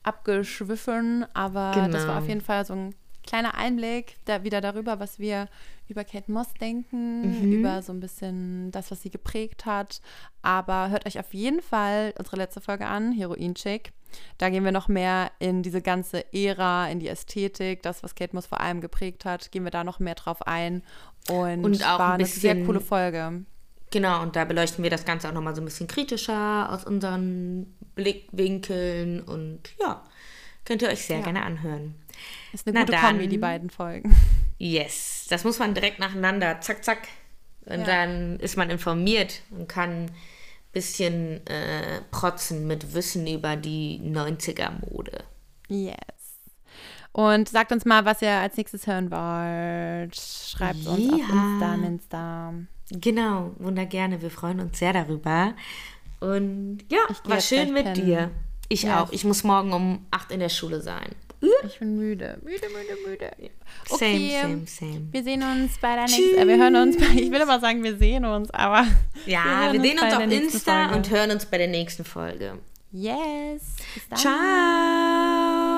Speaker 3: abgeschwiffen. Aber das
Speaker 2: Genau.
Speaker 3: war auf jeden Fall so ein kleiner Einblick da wieder darüber, was wir über Kate Moss denken,
Speaker 2: Mhm.
Speaker 3: über so ein bisschen das, was sie geprägt hat. Aber hört euch auf jeden Fall unsere letzte Folge an, Heroin Chick. Da gehen wir noch mehr in diese ganze Ära, in die Ästhetik, das, was Kate Moss vor allem geprägt hat, gehen wir da noch mehr drauf ein. Und,
Speaker 2: Und auch
Speaker 3: war
Speaker 2: ein
Speaker 3: eine sehr
Speaker 2: bisschen-
Speaker 3: coole Folge.
Speaker 2: Genau, und da beleuchten wir das Ganze auch nochmal so ein bisschen kritischer aus unseren Blickwinkeln und ja, könnt ihr euch sehr
Speaker 3: Ja.
Speaker 2: gerne anhören.
Speaker 3: Ist eine
Speaker 2: Na
Speaker 3: gute. Kombi, die beiden Folgen.
Speaker 2: Yes, das muss man direkt nacheinander, zack, zack. Und
Speaker 3: Ja.
Speaker 2: dann ist man informiert und kann ein bisschen äh, protzen mit Wissen über die 90er-Mode.
Speaker 3: Yes. Und sagt uns mal, was ihr als nächstes hören wollt. Schreibt uns auf
Speaker 2: Ja.
Speaker 3: Insta, Insta.
Speaker 2: Genau, wunder gerne. Wir freuen uns sehr darüber. Und ja, war schön mit
Speaker 3: pennen.
Speaker 2: dir. Ich
Speaker 3: Ja,
Speaker 2: auch. Ich muss morgen um 8 in der Schule sein.
Speaker 3: Ich bin müde. Müde, müde, müde.
Speaker 2: Same,
Speaker 3: Okay.
Speaker 2: same, same.
Speaker 3: Wir sehen uns bei der nächsten. Äh, wir hören uns bei. Ich will immer sagen, wir sehen uns, aber.
Speaker 2: Ja, wir,
Speaker 3: uns
Speaker 2: sehen uns auf Insta
Speaker 3: Folge.
Speaker 2: und hören uns bei der nächsten Folge.
Speaker 3: Yes. Bis dann.
Speaker 2: Ciao.